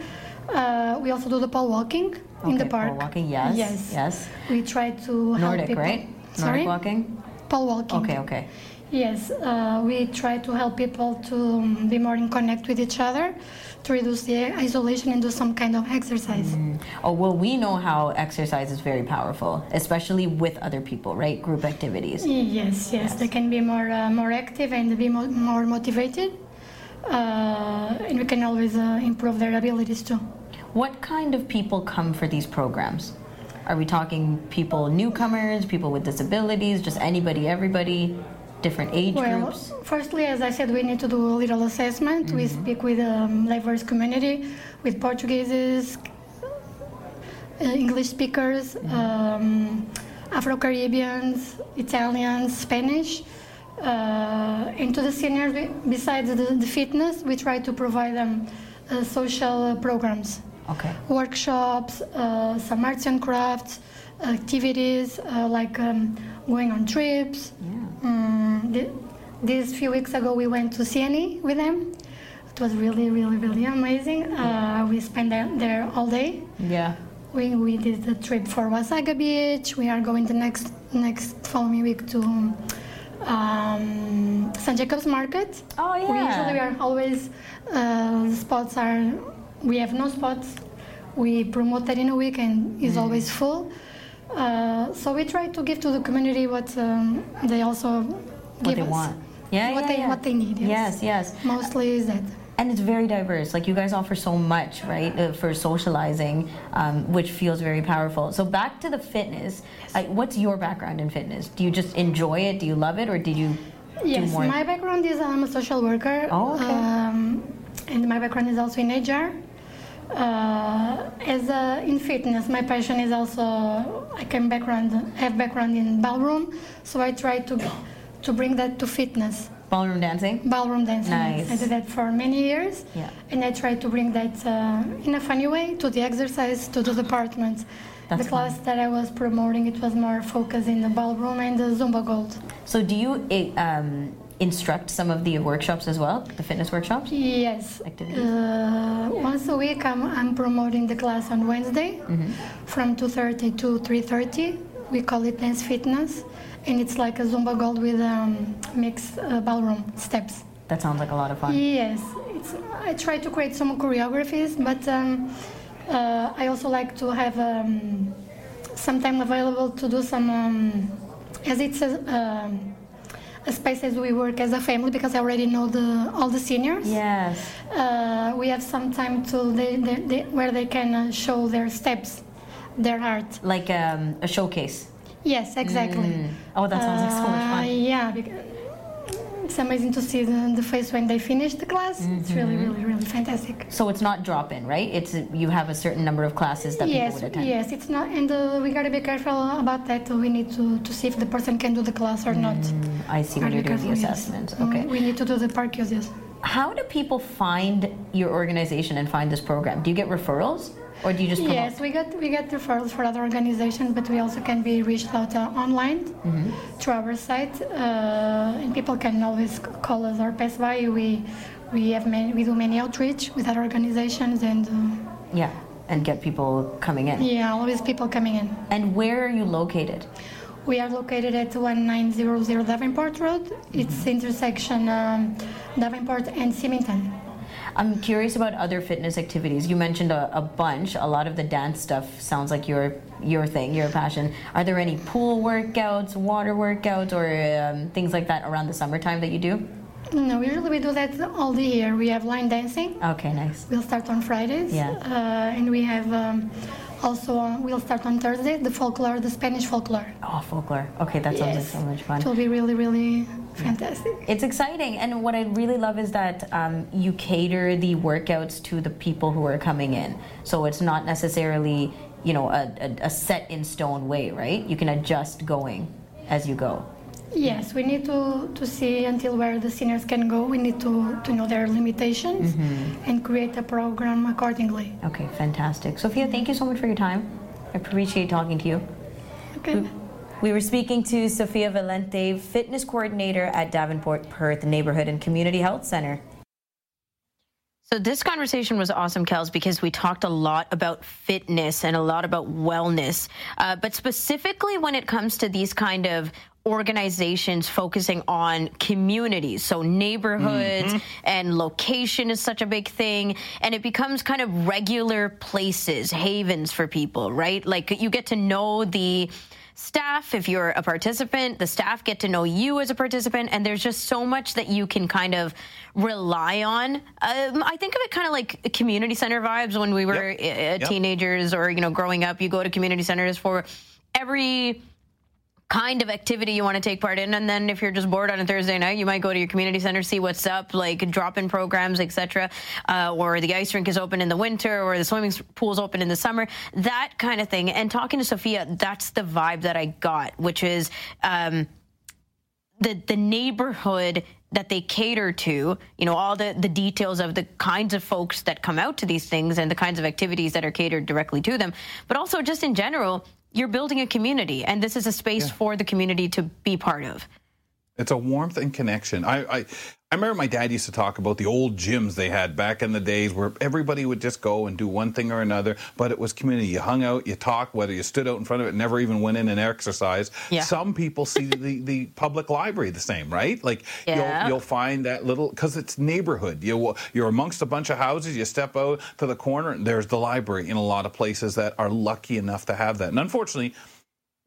I: Uh, we also do the pole walking
B: okay,
I: in the park.
B: Pole walking, yes,
I: yes,
B: yes.
I: We try to help
B: Nordic,
I: people.
B: right?
I: Sorry?
B: Nordic walking.
I: Pole walking.
B: Okay, okay.
I: Yes, uh, we try to help people to um, be more in connect with each other, to reduce the isolation and do some kind of exercise.
B: Mm. Oh well, we know how exercise is very powerful, especially with other people, right? Group activities.
I: Yes, yes, they can be more uh, more active and be mo- more motivated, uh, and we can always uh, improve their abilities too.
B: What kind of people come for these programs? Are we talking people newcomers, people with disabilities, just anybody, everybody, different age
I: well,
B: groups?
I: firstly, as I said, we need to do a little assessment.
B: Mm-hmm.
I: We speak with um, diverse community, with Portuguese, uh, English speakers,
B: Mm-hmm.
I: um, Afro Caribbeans, Italians, Spanish. Uh, and to the seniors, besides the, the, fitness, we try to provide them uh, social programs.
B: Okay.
I: Workshops, uh, some arts and crafts, activities uh, like um, going on trips.
B: Yeah.
I: Um, th- these few weeks ago, we went to CNE with them. It was really, really, really amazing. Uh, we spent there, all day.
B: Yeah.
I: We, we did the trip for Wasaga Beach. We are going the next next following week to um, St. Jacob's Market.
B: Oh yeah.
I: We usually are always uh, the spots are we have no spots. We promote that in a week and is
B: Mm.
I: always full. Uh, so we try to give to the community what um, they also
B: What they
I: us.
B: want. Yeah,
I: what
B: yeah,
I: they
B: yeah.
I: what they need.
B: Yes, yes.
I: Mostly is that.
B: And it's very diverse. Like you guys offer so much, right, uh, for socializing, um, which feels very powerful. So back to the fitness. Uh, what's your background in fitness? Do you just enjoy it? Do you love it, or did you
I: Yes,
B: do more?
I: my background is I'm a social worker.
B: Oh, okay.
I: Um, and my background is also in HR. Uh, as a, in fitness, my passion is also I can background have background in ballroom, so I try to to bring that to fitness.
B: Ballroom dancing.
I: Ballroom dancing.
B: Nice.
I: I did that for many years,
B: Yeah.
I: and I try to bring that uh, in a funny way to the exercise to the departments.
B: That's
I: the class that I was promoting, it was more focused in the ballroom and the Zumba Gold.
B: So do you um, instruct some of the workshops as well, the fitness workshops?
I: Yes.
B: Activities?
I: Uh, once a week, I'm, I'm promoting the class on Wednesday
B: Mm-hmm.
I: from 2.30 to 3.30. We call it Dance Fitness. And it's like a Zumba Gold with um, mixed uh, ballroom steps.
B: That sounds like a lot of fun.
I: Yes. It's, I try to create some choreographies, but um, uh, I also like to have um, some time available to do some, um, as it's a, a space as we work as a family because I already know the all the seniors.
B: Yes.
I: Uh, we have some time to they, they, they, where they can uh, show their steps, their art.
B: Like um, a showcase.
I: Yes, exactly.
B: Mm. Oh, that sounds like so much
I: Uh,
B: fun.
I: yeah, because it's amazing to see the, the face when they finish the class. It's really,
J: Mhm.
I: really, really fantastic.
J: So it's not drop in, right? It's you have a certain number of classes that
I: yes,
J: people would attend.
I: yes, it's not, and uh, we gotta be careful about that. We need to, to see if the person can do the class or not.
J: I see when you're
I: be
J: doing the
I: assessment, yes. Mm,
J: Okay.
I: We need to do the park yes.
J: How do people find your organization and find this program? Do you get referrals, or do you just promote?
I: Yes, we get we get referrals for other organizations, but we also can be reached out uh, online
J: Mhm.
I: through our site, uh, and people can always call us or pass by. We we have many, we do many outreach with other organizations, and uh,
J: Yeah, and get people coming in.
I: yeah, always people coming in.
J: And where are you located?
I: We are located at 1900 Davenport Road. It's intersection um, Davenport and Symington.
J: I'm curious about other fitness activities. You mentioned a, a bunch. A lot of the dance stuff sounds like your your thing, your passion. Are there any pool workouts, water workouts, or um, things like that around the summertime that you do?
I: No, usually we do that all the year. We have line dancing.
J: Okay, nice.
I: We'll start on Fridays.
J: Yeah.
I: Uh, and we have um, also on, we'll start on Thursday the folklore, the Spanish folklore.
J: Oh, folklore. Okay, that sounds
I: Yes.
J: like so much fun.
I: It will be really, really fantastic.
J: It's exciting, and what I really love is that um, you cater the workouts to the people who are coming in. So it's not necessarily, you know, a, a, a set in stone way, right? You can adjust going as you go.
I: Yes, we need to, to see until where the seniors can go. We need to, to know their limitations
J: Mm-hmm.
I: and create a program accordingly.
J: Okay, fantastic. Sophia, thank you so much for your time. I appreciate talking to you.
I: Okay.
J: We were speaking to Sophia Valente, fitness coordinator at Davenport Perth Neighborhood and Community Health Center.
B: So this conversation was awesome, Kels, because we talked a lot about fitness and a lot about wellness, uh, but specifically when it comes to these kind of organizations focusing on communities so neighborhoods
K: Mhm.
B: and location is such a big thing and it becomes kind of regular places havens for people right like you get to know the staff if you're a participant the staff get to know you as a participant and there's just so much that you can kind of rely on um, i think of it kind of like community center vibes when we were
K: Yep.
B: teenagers or you know growing up you go to community centers for every kind of activity you want to take part in. And then if you're just bored on a thursday night you might go to your community center see what's up like drop-in programs etc uh, or the ice rink is open in the winter or the swimming pool's open in the summer that kind of thing. And talking to sophia that's the vibe that i got which is um, the the neighborhood that they cater to, you know, all the the details of the kinds of folks that come out to these things and the kinds of activities that are catered directly to them, but also just in general, you're building a community and this is a space for the community to be part of.
A: It's a warmth and connection. I, I I remember my dad used to talk about the old gyms they had back in the days where everybody would just go and do one thing or another, but it was community. You hung out, you talked, whether you stood out in front of it, never even went in and exercised.
B: Yeah.
A: Some people see the, the public library the same, right? Like
B: Yeah.
A: you'll you'll find that little because it's neighborhood. You you're amongst a bunch of houses. You step out to the corner, and there's the library in a lot of places that are lucky enough to have that. And unfortunately,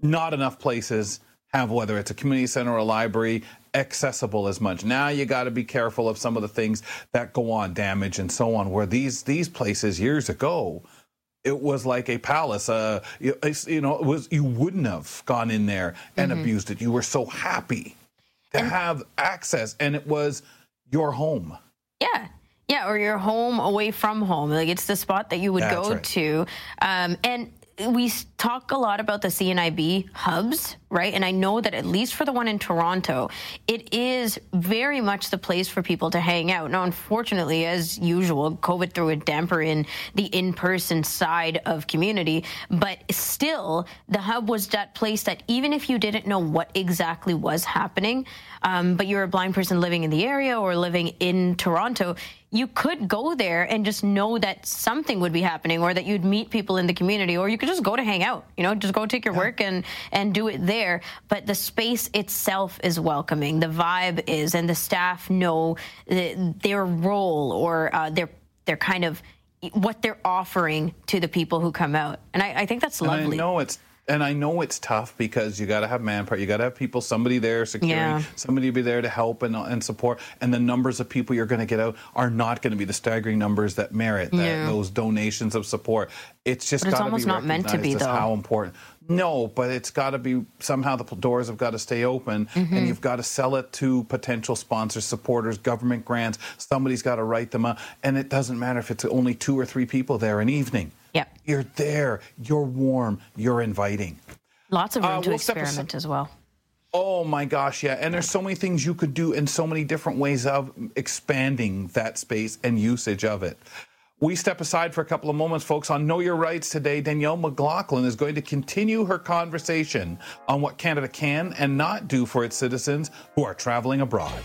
A: not enough places have whether it's a community center or a library accessible as much. Now you got to be careful of some of the things that go on, damage and so on. Where these these places years ago, it was like a palace. Uh, you, you know, it was you wouldn't have gone in there and
B: Mhm.
A: abused it. You were so happy to have access, and it was your home.
B: Yeah. Yeah, or you're home away from home. Like it's the spot that you would
A: That's
B: go
A: right.
B: to. Um, and we talk a lot about the CNIB hubs, right? And I know that at least for the one in Toronto, it is very much the place for people to hang out. Now, unfortunately, as usual, COVID threw a damper in the in person side of community, but still, the hub was that place that even if you didn't know what exactly was happening, um, but you're a blind person living in the area or living in Toronto, you could go there and just know that something would be happening or that you'd meet people in the community or you could just go to hang out you know just go take your work and and do it there. But the space itself is welcoming. The vibe is and the staff know the, their role or uh, their their kind of what they're offering to the people who come out. And i, I think that's lovely
A: And I know it's and I know it's tough because you got to have manpower. You got to have people, somebody there securing,
B: Yeah.
A: somebody to be there to help and, and support. And the numbers of people you're going to get out are not going to be the staggering numbers that merit that,
B: Yeah.
A: those donations of support. It's just got to be
B: almost not meant to be, though.
A: how important. No, but it's got to be somehow the doors have got to stay open
B: Mm-hmm.
A: and you've got to sell it to potential sponsors, supporters, government grants. Somebody's got to write them up. And it doesn't matter if it's only two or three people there an evening.
B: Yep.
A: You're there, you're warm, you're inviting.
B: Lots of room
A: Uh,
B: to
A: we'll
B: experiment as well.
A: Oh my gosh, yeah. And there's so many things you could do and so many different ways of expanding that space and usage of it. We step aside for a couple of moments, folks. On Know Your Rights today, Danielle McLaughlin is going to continue her conversation on what Canada can and not do for its citizens who are traveling abroad.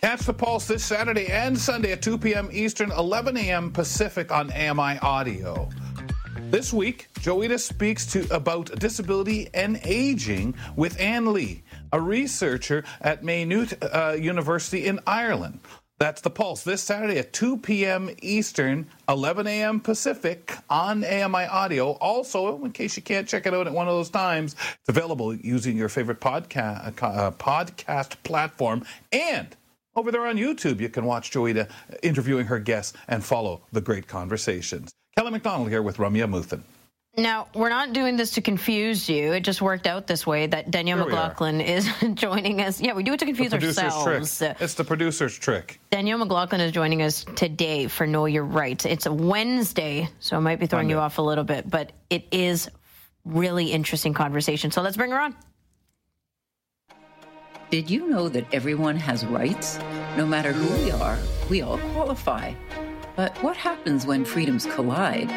A: Catch the Pulse this Saturday and Sunday at 2 p.m. Eastern, 11 a.m. Pacific on AMI Audio. This week, Joita speaks to about disability and aging with Anne Lee, a researcher at Maynooth uh, University in Ireland. That's the Pulse this Saturday at 2 p.m. Eastern, 11 a.m. Pacific on AMI Audio. Also, in case you can't check it out at one of those times, it's available using your favorite podcast uh, podcast platform and over there on YouTube, you can watch Joita interviewing her guests and follow the great conversations. Kelly McDonald here with Ramya Amuthan.
B: Now, we're not doing this to confuse you. It just worked out this way that Danielle
A: Here.
B: McLaughlin is joining us. Yeah, we do it to
A: The
B: confuse
A: producer's
B: ourselves.
A: trick. It's the producer's trick.
B: Danielle McLaughlin is joining us today for Know Your Rights. It's a Wednesday, so I might be throwing you off a little bit, but it is really interesting conversation. So let's bring her on.
K: Did you know that everyone has rights? No matter who we are, we all qualify. But what happens when freedoms collide?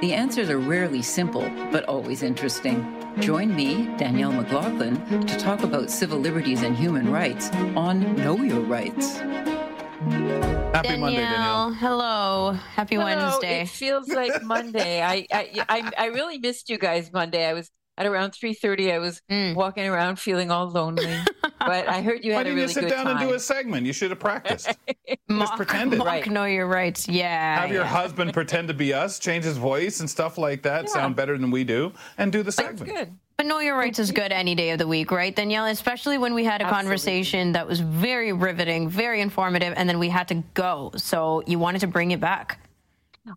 K: The answers are rarely simple, but always interesting. Join me, Danielle McLaughlin, to talk about civil liberties and human rights on Know Your Rights.
A: Happy
B: Danielle,
A: Monday, Danielle.
B: hello. Happy
L: Hello,
B: Wednesday.
L: It feels like Monday. I, I I I really missed you guys Monday. I was at around three thirty. I was
B: Mm.
L: walking around feeling all lonely, but I heard you
A: Why
L: had a great time.
A: Why didn't
L: really
A: you sit down
L: time.
A: and do a segment? You should have practiced.
B: Mock,
A: pretended.
B: mock
L: Right.
B: Know Your Rights. Yeah.
A: Have your husband pretend to be us, change his voice and stuff like that, sound better than we do, and do the
L: That's
A: segment.
L: good.
B: But know your rights is good any day of the week, right, Danielle? Especially when we had a
L: Absolutely.
B: conversation that was very riveting, very informative, and then we had to go. So you wanted to bring it back.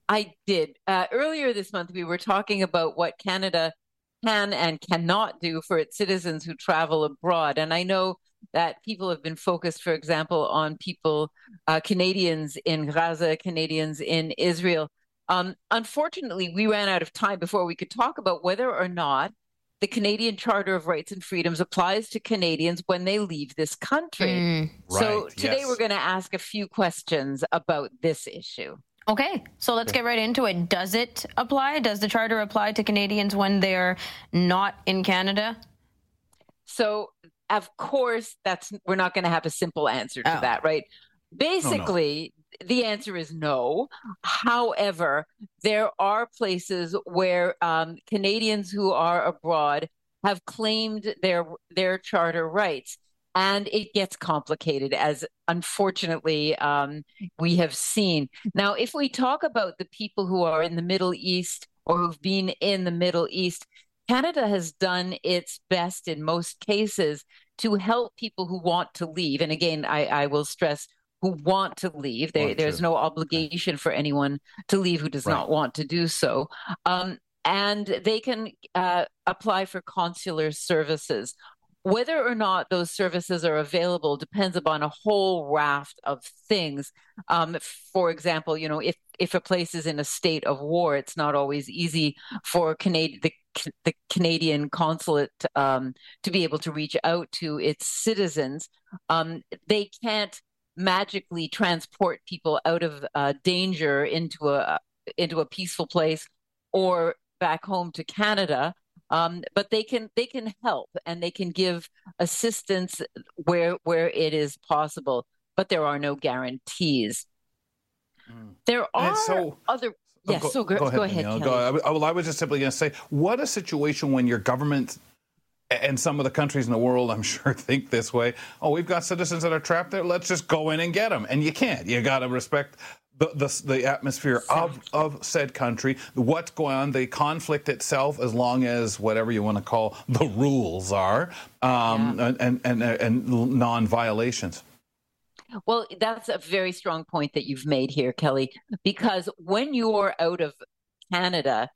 L: I did. Uh, earlier this month, we were talking about what Canada can and cannot do for its citizens who travel abroad. And I know that people have been focused, for example, on people, uh, Canadians in Gaza, Canadians in Israel. Um, unfortunately, we ran out of time before we could talk about whether or not the Canadian Charter of Rights and Freedoms applies to Canadians when they leave this country.
B: Mm.
L: So today
A: yes.
L: we're going to ask a few questions about this issue.
B: Okay, so let's get right into it. Does it apply? Does the charter apply to Canadians when they're not in Canada?
L: So, of course, that's we're not going to have a simple answer to
B: Oh.
L: that, right? Basically, the answer is no. However, there are places where um, Canadians who are abroad have claimed their their charter rights, and it gets complicated, as unfortunately um, we have seen. Now, if we talk about the people who are in the Middle East or who've been in the Middle East, Canada has done its best in most cases to help people who want to leave. And again, I, I will stress who want to leave. They,
A: Want
L: there's
A: to.
L: no obligation for anyone to leave who does
A: Right.
L: not want to do so. Um, and they can uh, apply for consular services. Whether or not those services are available depends upon a whole raft of things. Um, for example, you know, if if a place is in a state of war, it's not always easy for Canadian the, the Canadian consulate um, to be able to reach out to its citizens. Um, they can't magically transport people out of uh, danger into a into a peaceful place or back home to Canada. Um, but they can they can help and they can give assistance where where it is possible. But there are no guarantees. There are
A: so-
L: other.
A: Oh,
L: Yes, so go, go ahead.
A: Danielle.
L: Kelly.
A: Go- I, well, I was just simply going to say, what a situation when your government and some of the countries in the world, I'm sure, think this way. Oh, we've got citizens that are trapped there. Let's just go in and get them. And you can't. You got to respect the, the, the atmosphere of, of said country, what's going on, the conflict itself, as long as whatever you want to call the rules are, um, and, and, and, and non violations.
L: Well, that's a very strong point that you've made here, Kelly, because when you're out of Canada,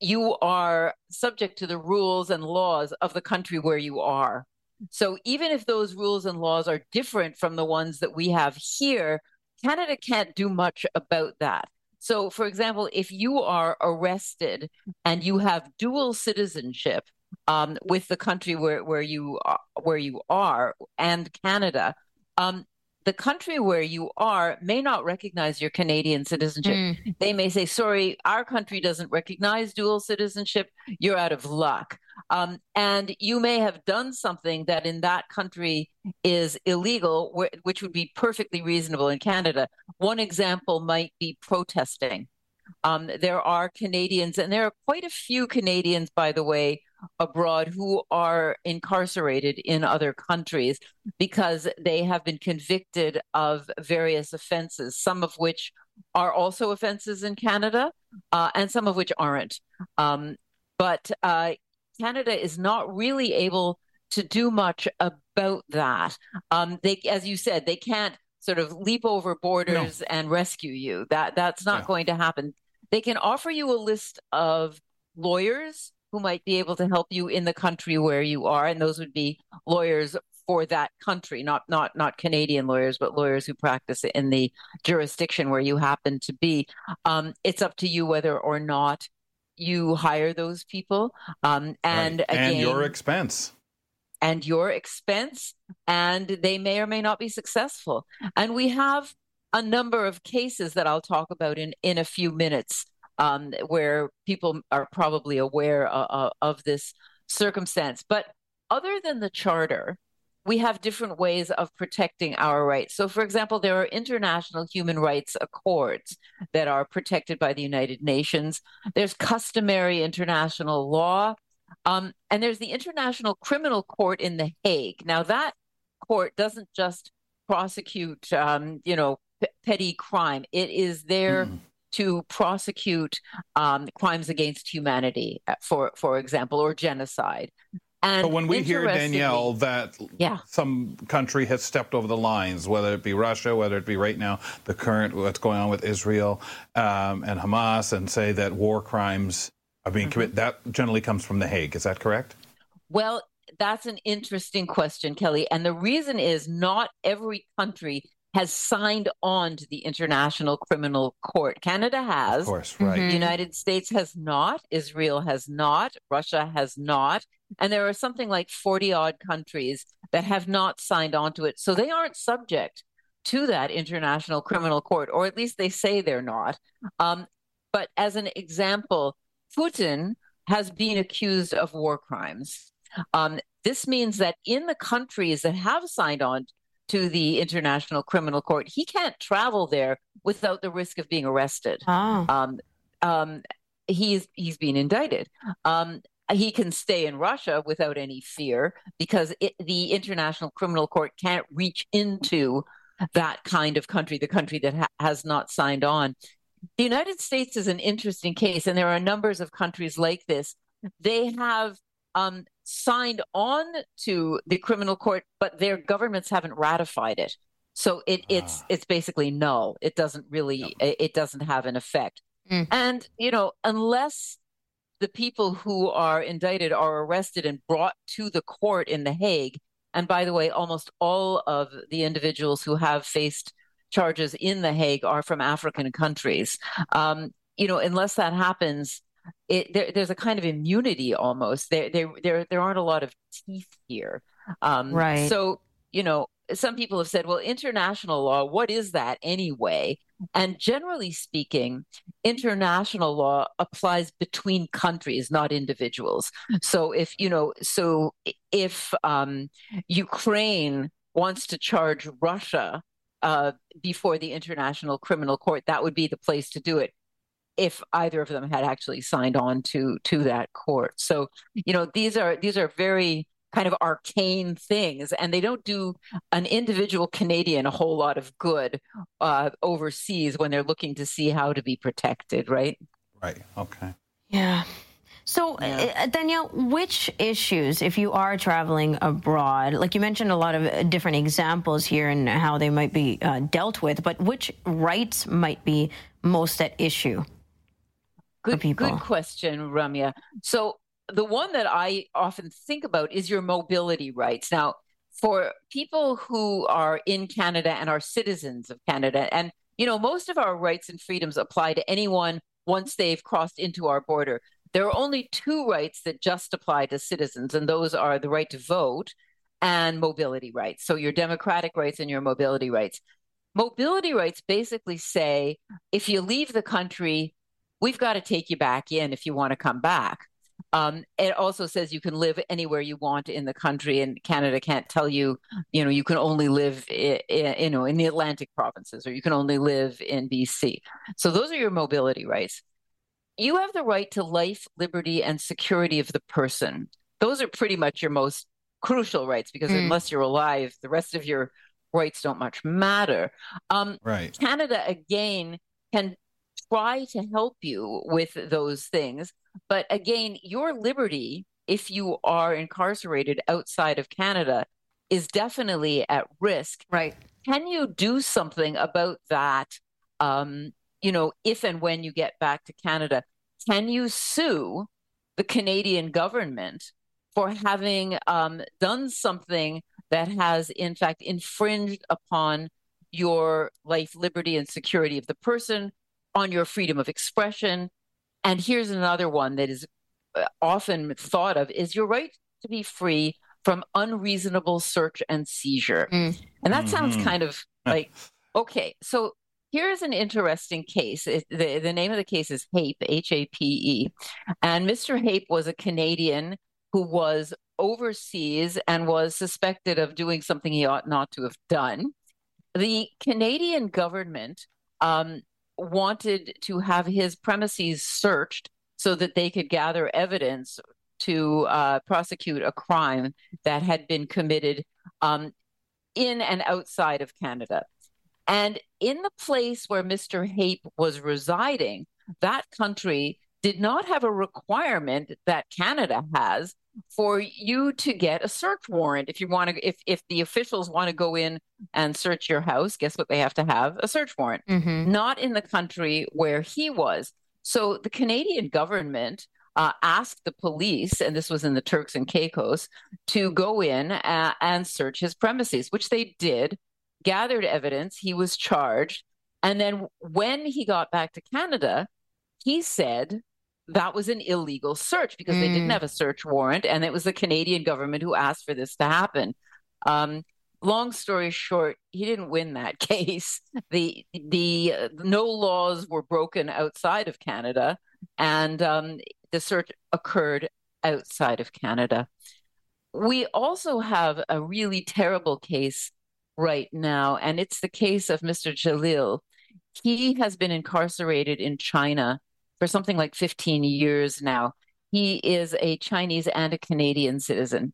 L: you are subject to the rules and laws of the country where you are. So even if those rules and laws are different from the ones that we have here, Canada can't do much about that. So, for example, if you are arrested and you have dual citizenship um, with the country where, where you are, where you are and Canada, um, the country where you are may not recognize your Canadian citizenship. Mm. They may say, sorry, our country doesn't recognize dual citizenship. You're out of luck. Um, and you may have done something that in that country is illegal, wh- which would be perfectly reasonable in Canada. One example might be protesting. Um, there are Canadians, and there are quite a few Canadians, by the way, abroad who are incarcerated in other countries because they have been convicted of various offenses, some of which are also offenses in Canada, uh, and some of which aren't. Um, but uh, Canada is not really able to do much about that. Um, they, as you said, they can't sort of leap over borders no. and rescue you. That that's not yeah. going to happen. They can offer you a list of lawyers who might be able to help you in the country where you are, and those would be lawyers for that country, not not not Canadian lawyers, but lawyers who practice in the jurisdiction where you happen to be. Um, it's up to you whether or not you hire those people, um, and right. again,
A: and your expense.
L: And your expense, and they may or may not be successful. And we have a number of cases that I'll talk about in in a few minutes um, where people are probably aware uh, uh, of this circumstance. But other than the charter, we have different ways of protecting our rights. So, for example, there are international human rights accords that are protected by the United Nations. There's customary international law. Um, and there's the International Criminal Court in The Hague. Now, that court doesn't just prosecute, um, you know, p- petty crime, it is there. Mm to prosecute um, crimes against humanity, uh, for for example, or genocide.
A: And but when we hear Danielle that yeah. some country has stepped over the lines, whether it be Russia, whether it be right now the current what's going on with Israel um, and Hamas, and say that war crimes are being mm-hmm. committed, that generally comes from the Hague. Is that correct?
L: Well, that's an interesting question, Kelly. And the reason is not every country has signed on to the International Criminal Court. Canada has.
A: Of course, right.
L: The United States has not. Israel has not. Russia has not. And there are something like 40 odd countries that have not signed on to it. So they aren't subject to that International Criminal Court, or at least they say they're not. Um, but as an example, Putin has been accused of war crimes. Um, this means that in the countries that have signed on to the International Criminal Court, he can't travel there without the risk of being arrested.
B: Oh.
L: Um, um, he's he's been indicted. Um, he can stay in Russia without any fear because it, the International Criminal Court can't reach into that kind of country, the country that ha- has not signed on. The United States is an interesting case, and there are numbers of countries like this. They have um, signed on to the criminal court, but their governments haven't ratified it. So it, it's ah. it's basically null. It doesn't really no. it doesn't have an effect. Mm. And you know, unless the people who are indicted are arrested and brought to the court in The Hague, and by the way, almost all of the individuals who have faced charges in The Hague are from African countries. Um, you know, unless that happens, it, there, there's a kind of immunity almost. There, there, there, there aren't a lot of teeth here.
B: Um, right.
L: So, you know, some people have said, well, international law, what is that anyway? And generally speaking, international law applies between countries, not individuals. So if, you know, so if um, Ukraine wants to charge Russia uh, before the International Criminal Court, that would be the place to do it if either of them had actually signed on to to that court. So, you know, these are these are very kind of arcane things, and they don't do an individual Canadian a whole lot of good uh, overseas when they're looking to see how to be protected, right?
A: Right. Okay.
B: Yeah. So, yeah. uh, Danielle, which issues, if you are traveling abroad, like you mentioned a lot of uh, different examples here and how they might be uh, dealt with, but which rights might be most at issue?
L: Good, good question, Ramya. So, the one that I often think about is your mobility rights. Now, for people who are in Canada and are citizens of Canada, and you know, most of our rights and freedoms apply to anyone once they've crossed into our border. There are only two rights that just apply to citizens, and those are the right to vote and mobility rights. So, your democratic rights and your mobility rights. Mobility rights basically say if you leave the country, we've got to take you back in if you want to come back. Um, it also says you can live anywhere you want in the country, and Canada can't tell you, you know, you can only live, in, in, you know, in the Atlantic provinces, or you can only live in BC. So those are your mobility rights. You have the right to life, liberty, and security of the person. Those are pretty much your most crucial rights because mm. unless you're alive, the rest of your rights don't much matter. Um,
A: right.
L: Canada again can try to help you with those things. But again, your liberty, if you are incarcerated outside of Canada, is definitely at risk.
B: Right.
L: Can you do something about that? Um, you know, if and when you get back to Canada, can you sue the Canadian government for having um, done something that has, in fact, infringed upon your life, liberty, and security of the person, on your freedom of expression. And here's another one that is uh, often thought of is your right to be free from unreasonable search and seizure. Mm. And that mm-hmm. sounds kind of like, okay, so here's an interesting case. It, the, the name of the case is Hape, H A P E. And Mr. Hape was a Canadian who was overseas and was suspected of doing something he ought not to have done. The Canadian government um, wanted to have his premises searched so that they could gather evidence to uh, prosecute a crime that had been committed um, in and outside of Canada. And in the place where Mr. Hape was residing, that country did not have a requirement that Canada has for you to get a search warrant if you want to if if the officials want to go in and search your house guess what they have to have a search warrant mm-hmm. not in the country where he was so the canadian government uh, asked the police, and this was in the Turks and Caicos, to go in uh, and search his premises, which they did, gathered evidence. He was charged. And then when he got back to Canada, he said that was an illegal search because mm. they didn't mm. have a search warrant, and it was the Canadian government who asked for this to happen. Um, long story short, he didn't win that case. the The uh, no laws were broken outside of Canada, and um, the search occurred outside of Canada. We also have a really terrible case right now, and it's the case of Mr. Celil. He has been incarcerated in China for something like 15 years now. He is a Chinese and a Canadian citizen.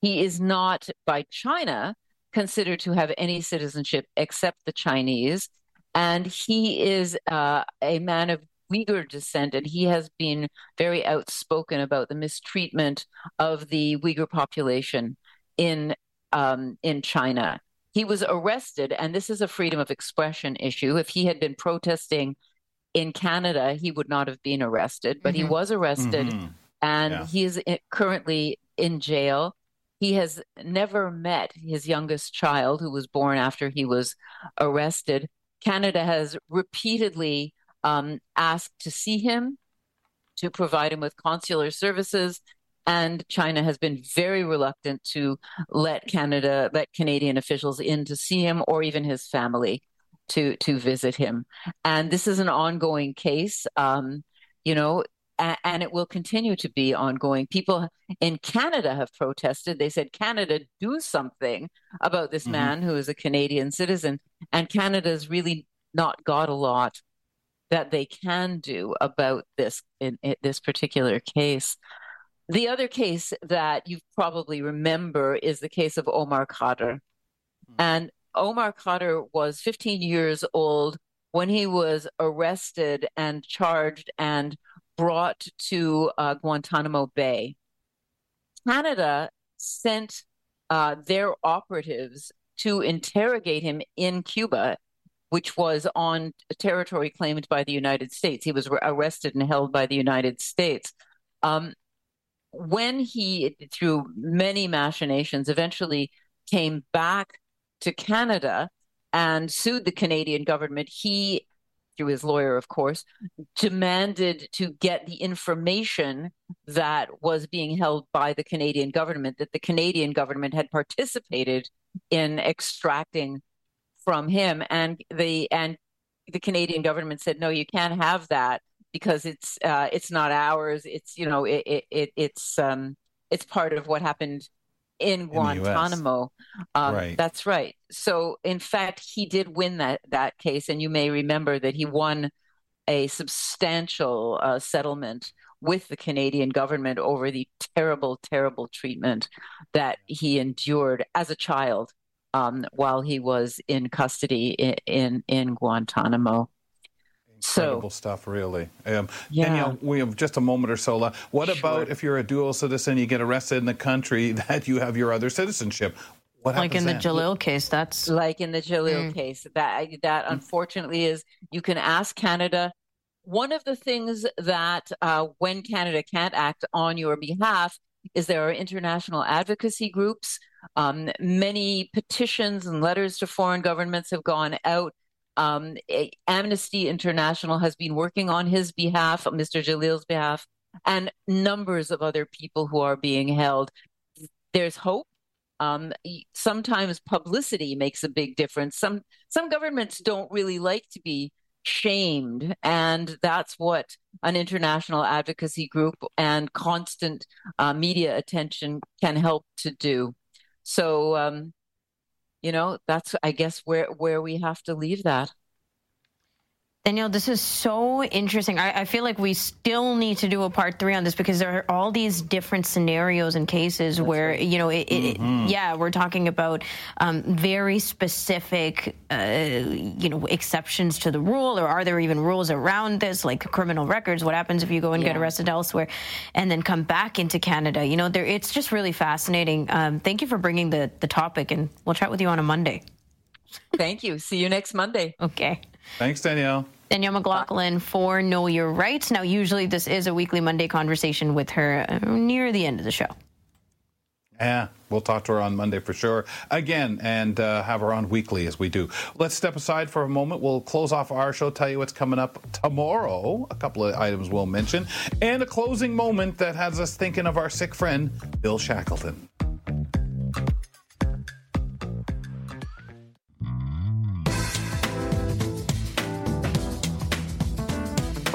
L: He is not by China considered to have any citizenship except the Chinese. And he is uh, a man of Uyghur descent, and he has been very outspoken about the mistreatment of the Uyghur population in um, in China. He was arrested, and this is a freedom of expression issue. If he had been protesting in Canada, he would not have been arrested, but mm-hmm. he was arrested mm-hmm. and yeah. he is currently in jail. He has never met his youngest child, who was born after he was arrested. Canada has repeatedly um, asked to see him, to provide him with consular services, and China has been very reluctant to let Canada, let Canadian officials in to see him or even his family to to visit him. And this is an ongoing case, um, you know, and, and it will continue to be ongoing. People in Canada have protested. They said, Canada, do something about this mm-hmm. man who is a Canadian citizen. And Canada's really not got a lot that they can do about this in, in this particular case. The other case that you probably remember is the case of Omar Khadr. Mm-hmm. And Omar Khadr was 15 years old when he was arrested and charged and brought to uh, Guantanamo Bay. Canada sent uh, their operatives to interrogate him in Cuba, which was on territory claimed by the United States. He was arrested and held by the United States. Um, when he, through many machinations, eventually came back to Canada and sued the Canadian government, he, through his lawyer, of course, demanded to get the information that was being held by the Canadian government, that the Canadian government had participated in extracting from him. And the and the Canadian government said, no, you can't have that because it's uh, it's not ours. It's you know it, it, it it's um, it's part of what happened in Guantanamo.
A: In um, right.
L: That's right. So in fact, he did win that that case, and you may remember that he won a substantial uh, settlement with the Canadian government over the terrible, terrible treatment that he endured as a child um, while he was in custody in in, in Guantanamo.
A: Incredible so, stuff, really. Um, yeah. Danielle, we have just a moment or so left. What sure. about if you're a dual citizen, you get arrested in the country that you have your other citizenship? What
B: like in the
A: then?
B: Celil case, that's
L: like in the Celil mm. case. That that unfortunately is you can ask Canada. One of the things that uh, when Canada can't act on your behalf is there are international advocacy groups. Um, many petitions and letters to foreign governments have gone out um, Amnesty International has been working on his behalf, Mr. Celil's behalf, and numbers of other people who are being held. There's hope. Um, sometimes publicity makes a big difference. Some some governments don't really like to be shamed, and that's what an international advocacy group and constant uh, media attention can help to do. So um, you know that's i guess where where we have to leave that
B: Danielle, this is so interesting. I, I, feel like we still need to do a part three on this because there are all these different scenarios and cases That's where, right. you know, it, mm-hmm. it, yeah, we're talking about um, very specific, uh, you know, exceptions to the rule, or are there even rules around this, like criminal records? What happens if you go and yeah. get arrested elsewhere and then come back into Canada? You know, there, it's just really fascinating. Um, thank you for bringing the, the topic, and we'll chat with you on a Monday.
L: Thank you. See you next Monday.
B: Okay.
A: Thanks, Danielle.
B: Danielle McLaughlin for Know Your Rights. Now, usually this is a weekly Monday conversation with her uh, near the end of the show.
A: Yeah, we'll talk to her on Monday for sure. Again, and uh, have her on weekly as we do. Let's step aside for a moment. We'll close off our show, tell you what's coming up tomorrow. A couple of items we'll mention, and a closing moment that has us thinking of our sick friend, Bill Shackleton.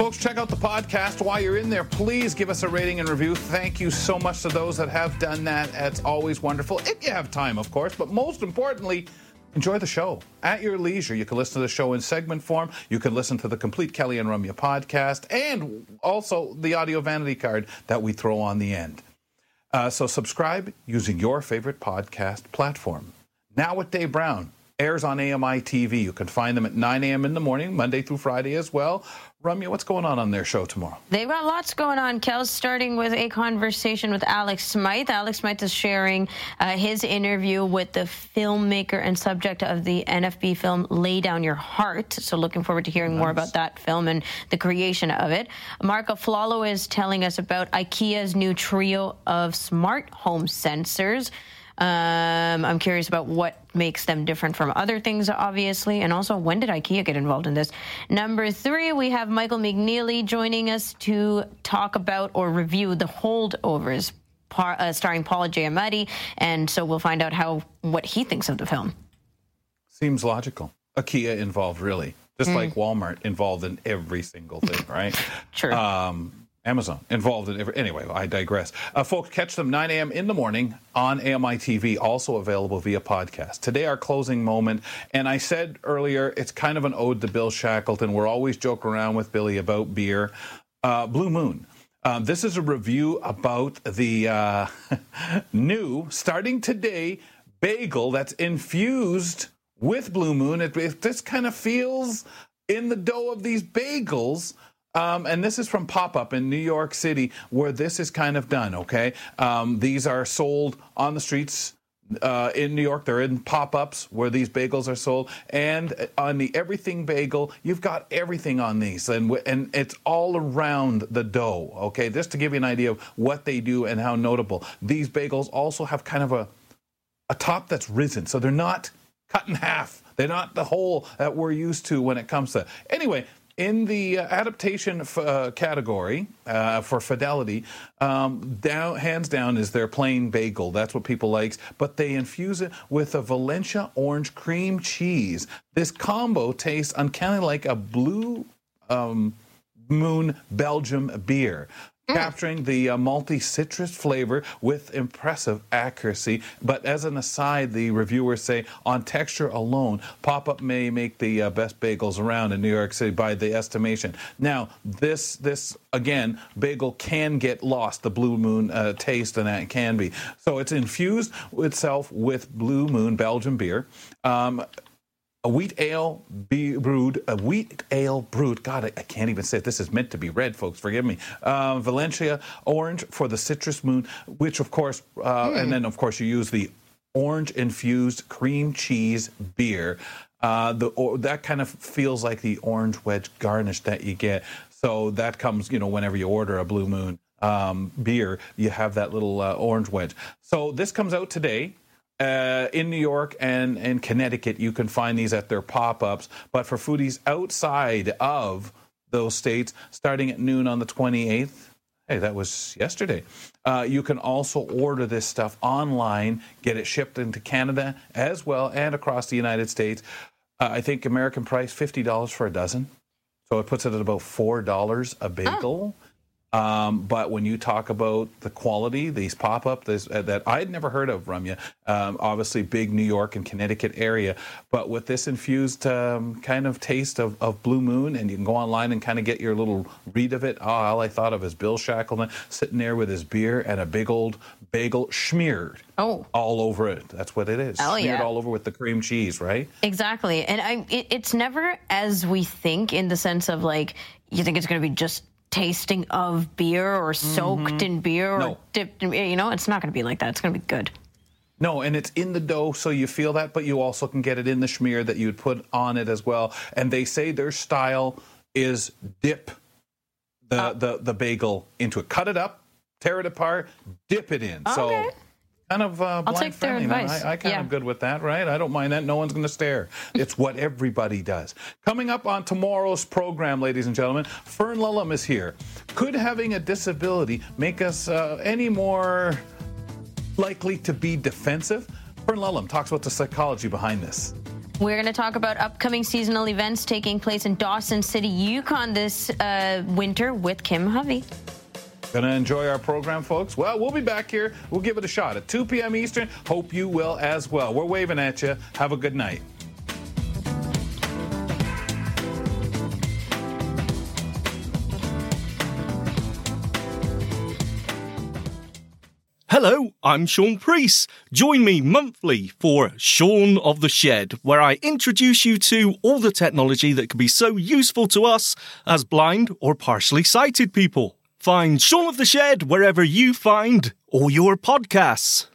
A: Folks, check out the podcast. While you're in there, please give us a rating and review. Thank you so much to those that have done that. It's always wonderful. If you have time, of course, but most importantly, enjoy the show at your leisure. You can listen to the show in segment form. You can listen to the complete Kelly and Ramya podcast and also the audio vanity card that we throw on the end. Uh, so subscribe using your favorite podcast platform. Now with Dave Brown airs on AMI TV. You can find them at 9 a.m. in the morning, Monday through Friday as well. Ramya, what's going on on their show tomorrow?
B: They've got lots going on, Kels, starting with a conversation with Alex Smythe. Alex Smythe is sharing uh, his interview with the filmmaker and subject of the NFB film Lay Down Your Heart. So looking forward to hearing nice. more about that film and the creation of it. Marco Flalo is telling us about IKEA's new trio of smart home sensors. Um, I'm curious about what makes them different from other things, obviously, and also when did IKEA get involved in this? Number three, we have Michael McNeely joining us to talk about or review the holdovers. Par, uh, starring Paula Giamatti, and so we'll find out how what he thinks of the film.
A: Seems logical. IKEA involved, really, just mm. like Walmart involved in every single thing, right?
B: True. Um,
A: Amazon involved in every. Anyway, I digress. Uh, folks, catch them 9 a.m. in the morning on AMI TV, also available via podcast. Today, our closing moment, and I said earlier, it's kind of an ode to Bill Shackleton. We're always joking around with Billy about beer. Uh, Blue Moon. Um, this is a review about the uh, new, starting today, bagel that's infused with Blue Moon. It, it just kind of feels in the dough of these bagels Um, and this is from Pop Up in New York City, where this is kind of done. Okay, um, these are sold on the streets uh, in New York. They're in pop ups where these bagels are sold. And on the Everything Bagel, you've got everything on these. And, and it's all around the dough. Okay, just to give you an idea of what they do and how notable. These bagels also have kind of a, a top that's risen. So they're not cut in half. They're not the hole that we're used to when it comes to. Anyway, in the uh, adaptation uh, category uh, for fidelity, um, down, hands down is their plain bagel. That's what people like. But they infuse it with a Valencia orange cream cheese. This combo tastes uncannily like a blue um, moon Belgium beer. Mm. capturing the uh, multi citrus flavor with impressive accuracy. But as an aside, the reviewers say on texture alone, Pop Up may make the uh, best bagels around in New York City by the estimation. Now, this this again, bagel can get lost, the Blue Moon uh, taste, and that can be. So it's infused itself with Blue Moon Belgian beer. Um, a wheat ale brewed, a wheat ale brewed. God, I, I, can't even say it. This is meant to be read, folks. Forgive me. Uh, Valencia orange for the citrus moon, which of course, uh, mm. and then of course you use the orange infused cream cheese beer. Uh, the or, that kind of feels like the orange wedge garnish that you get. So that comes, you know, whenever you order a Blue Moon um, beer, you have that little uh, orange wedge. So this comes out today uh, in New York and, and Connecticut, you can find these at their pop ups. But for foodies outside of those states, starting at noon on the 28th, hey, that was yesterday, uh, you can also order this stuff online, get it shipped into Canada as well and across the United States. Uh, I think American price $50 for a dozen. So it puts it at about $4 a bagel. Oh. Um, but when you talk about the quality, these pop up uh, that I'd never heard of, Ramya, um, obviously big New York and Connecticut area, but with this infused um, kind of taste of, of, Blue Moon, and you can go online and kind of get your little read of it. Oh, all I thought of is Bill Shackleton sitting there with his beer and a big old bagel smeared.
B: Oh,
A: all over it. That's what it is.
B: Oh,
A: smeared
B: yeah.
A: all over with the cream cheese, right?
B: Exactly. And I, it, it's never as we think in the sense of like you think it's going to be just tasting of beer or soaked mm-hmm. in beer or no. dipped in you know it's not going to be like that it's going to be good
A: no, and it's in the dough, so you feel that, but you also can get it in the schmear that you'd put on it as well. And they say their style is dip the uh, the, the bagel into it, cut it up, tear it apart, dip it in.
B: Okay.
A: So kind of uh,
B: I'll take
A: friendly.
B: advice.
A: I, I kind
B: yeah.
A: of good with that, right? I don't mind that. No one's going to stare. It's what everybody does. Coming up on tomorrow's program, ladies and gentlemen, Fern Lulham is here. Could having a disability make us uh, any more likely to be defensive? Fern Lulham talks about the psychology behind this.
B: We're going to talk about upcoming seasonal events taking place in Dawson City, Yukon this uh, winter with Kim Hovey.
A: Gonna enjoy our program, folks? Well, we'll be back here. We'll give it a shot at 2 p.m. Eastern. Hope you will as well. We're waving at you. Have a good night.
M: Hello, I'm Sean Priest. Join me monthly for Sean of the Shed, where I introduce you to all the technology that can be so useful to us as blind or partially sighted people. Find Sean of the Shed wherever you find all your podcasts.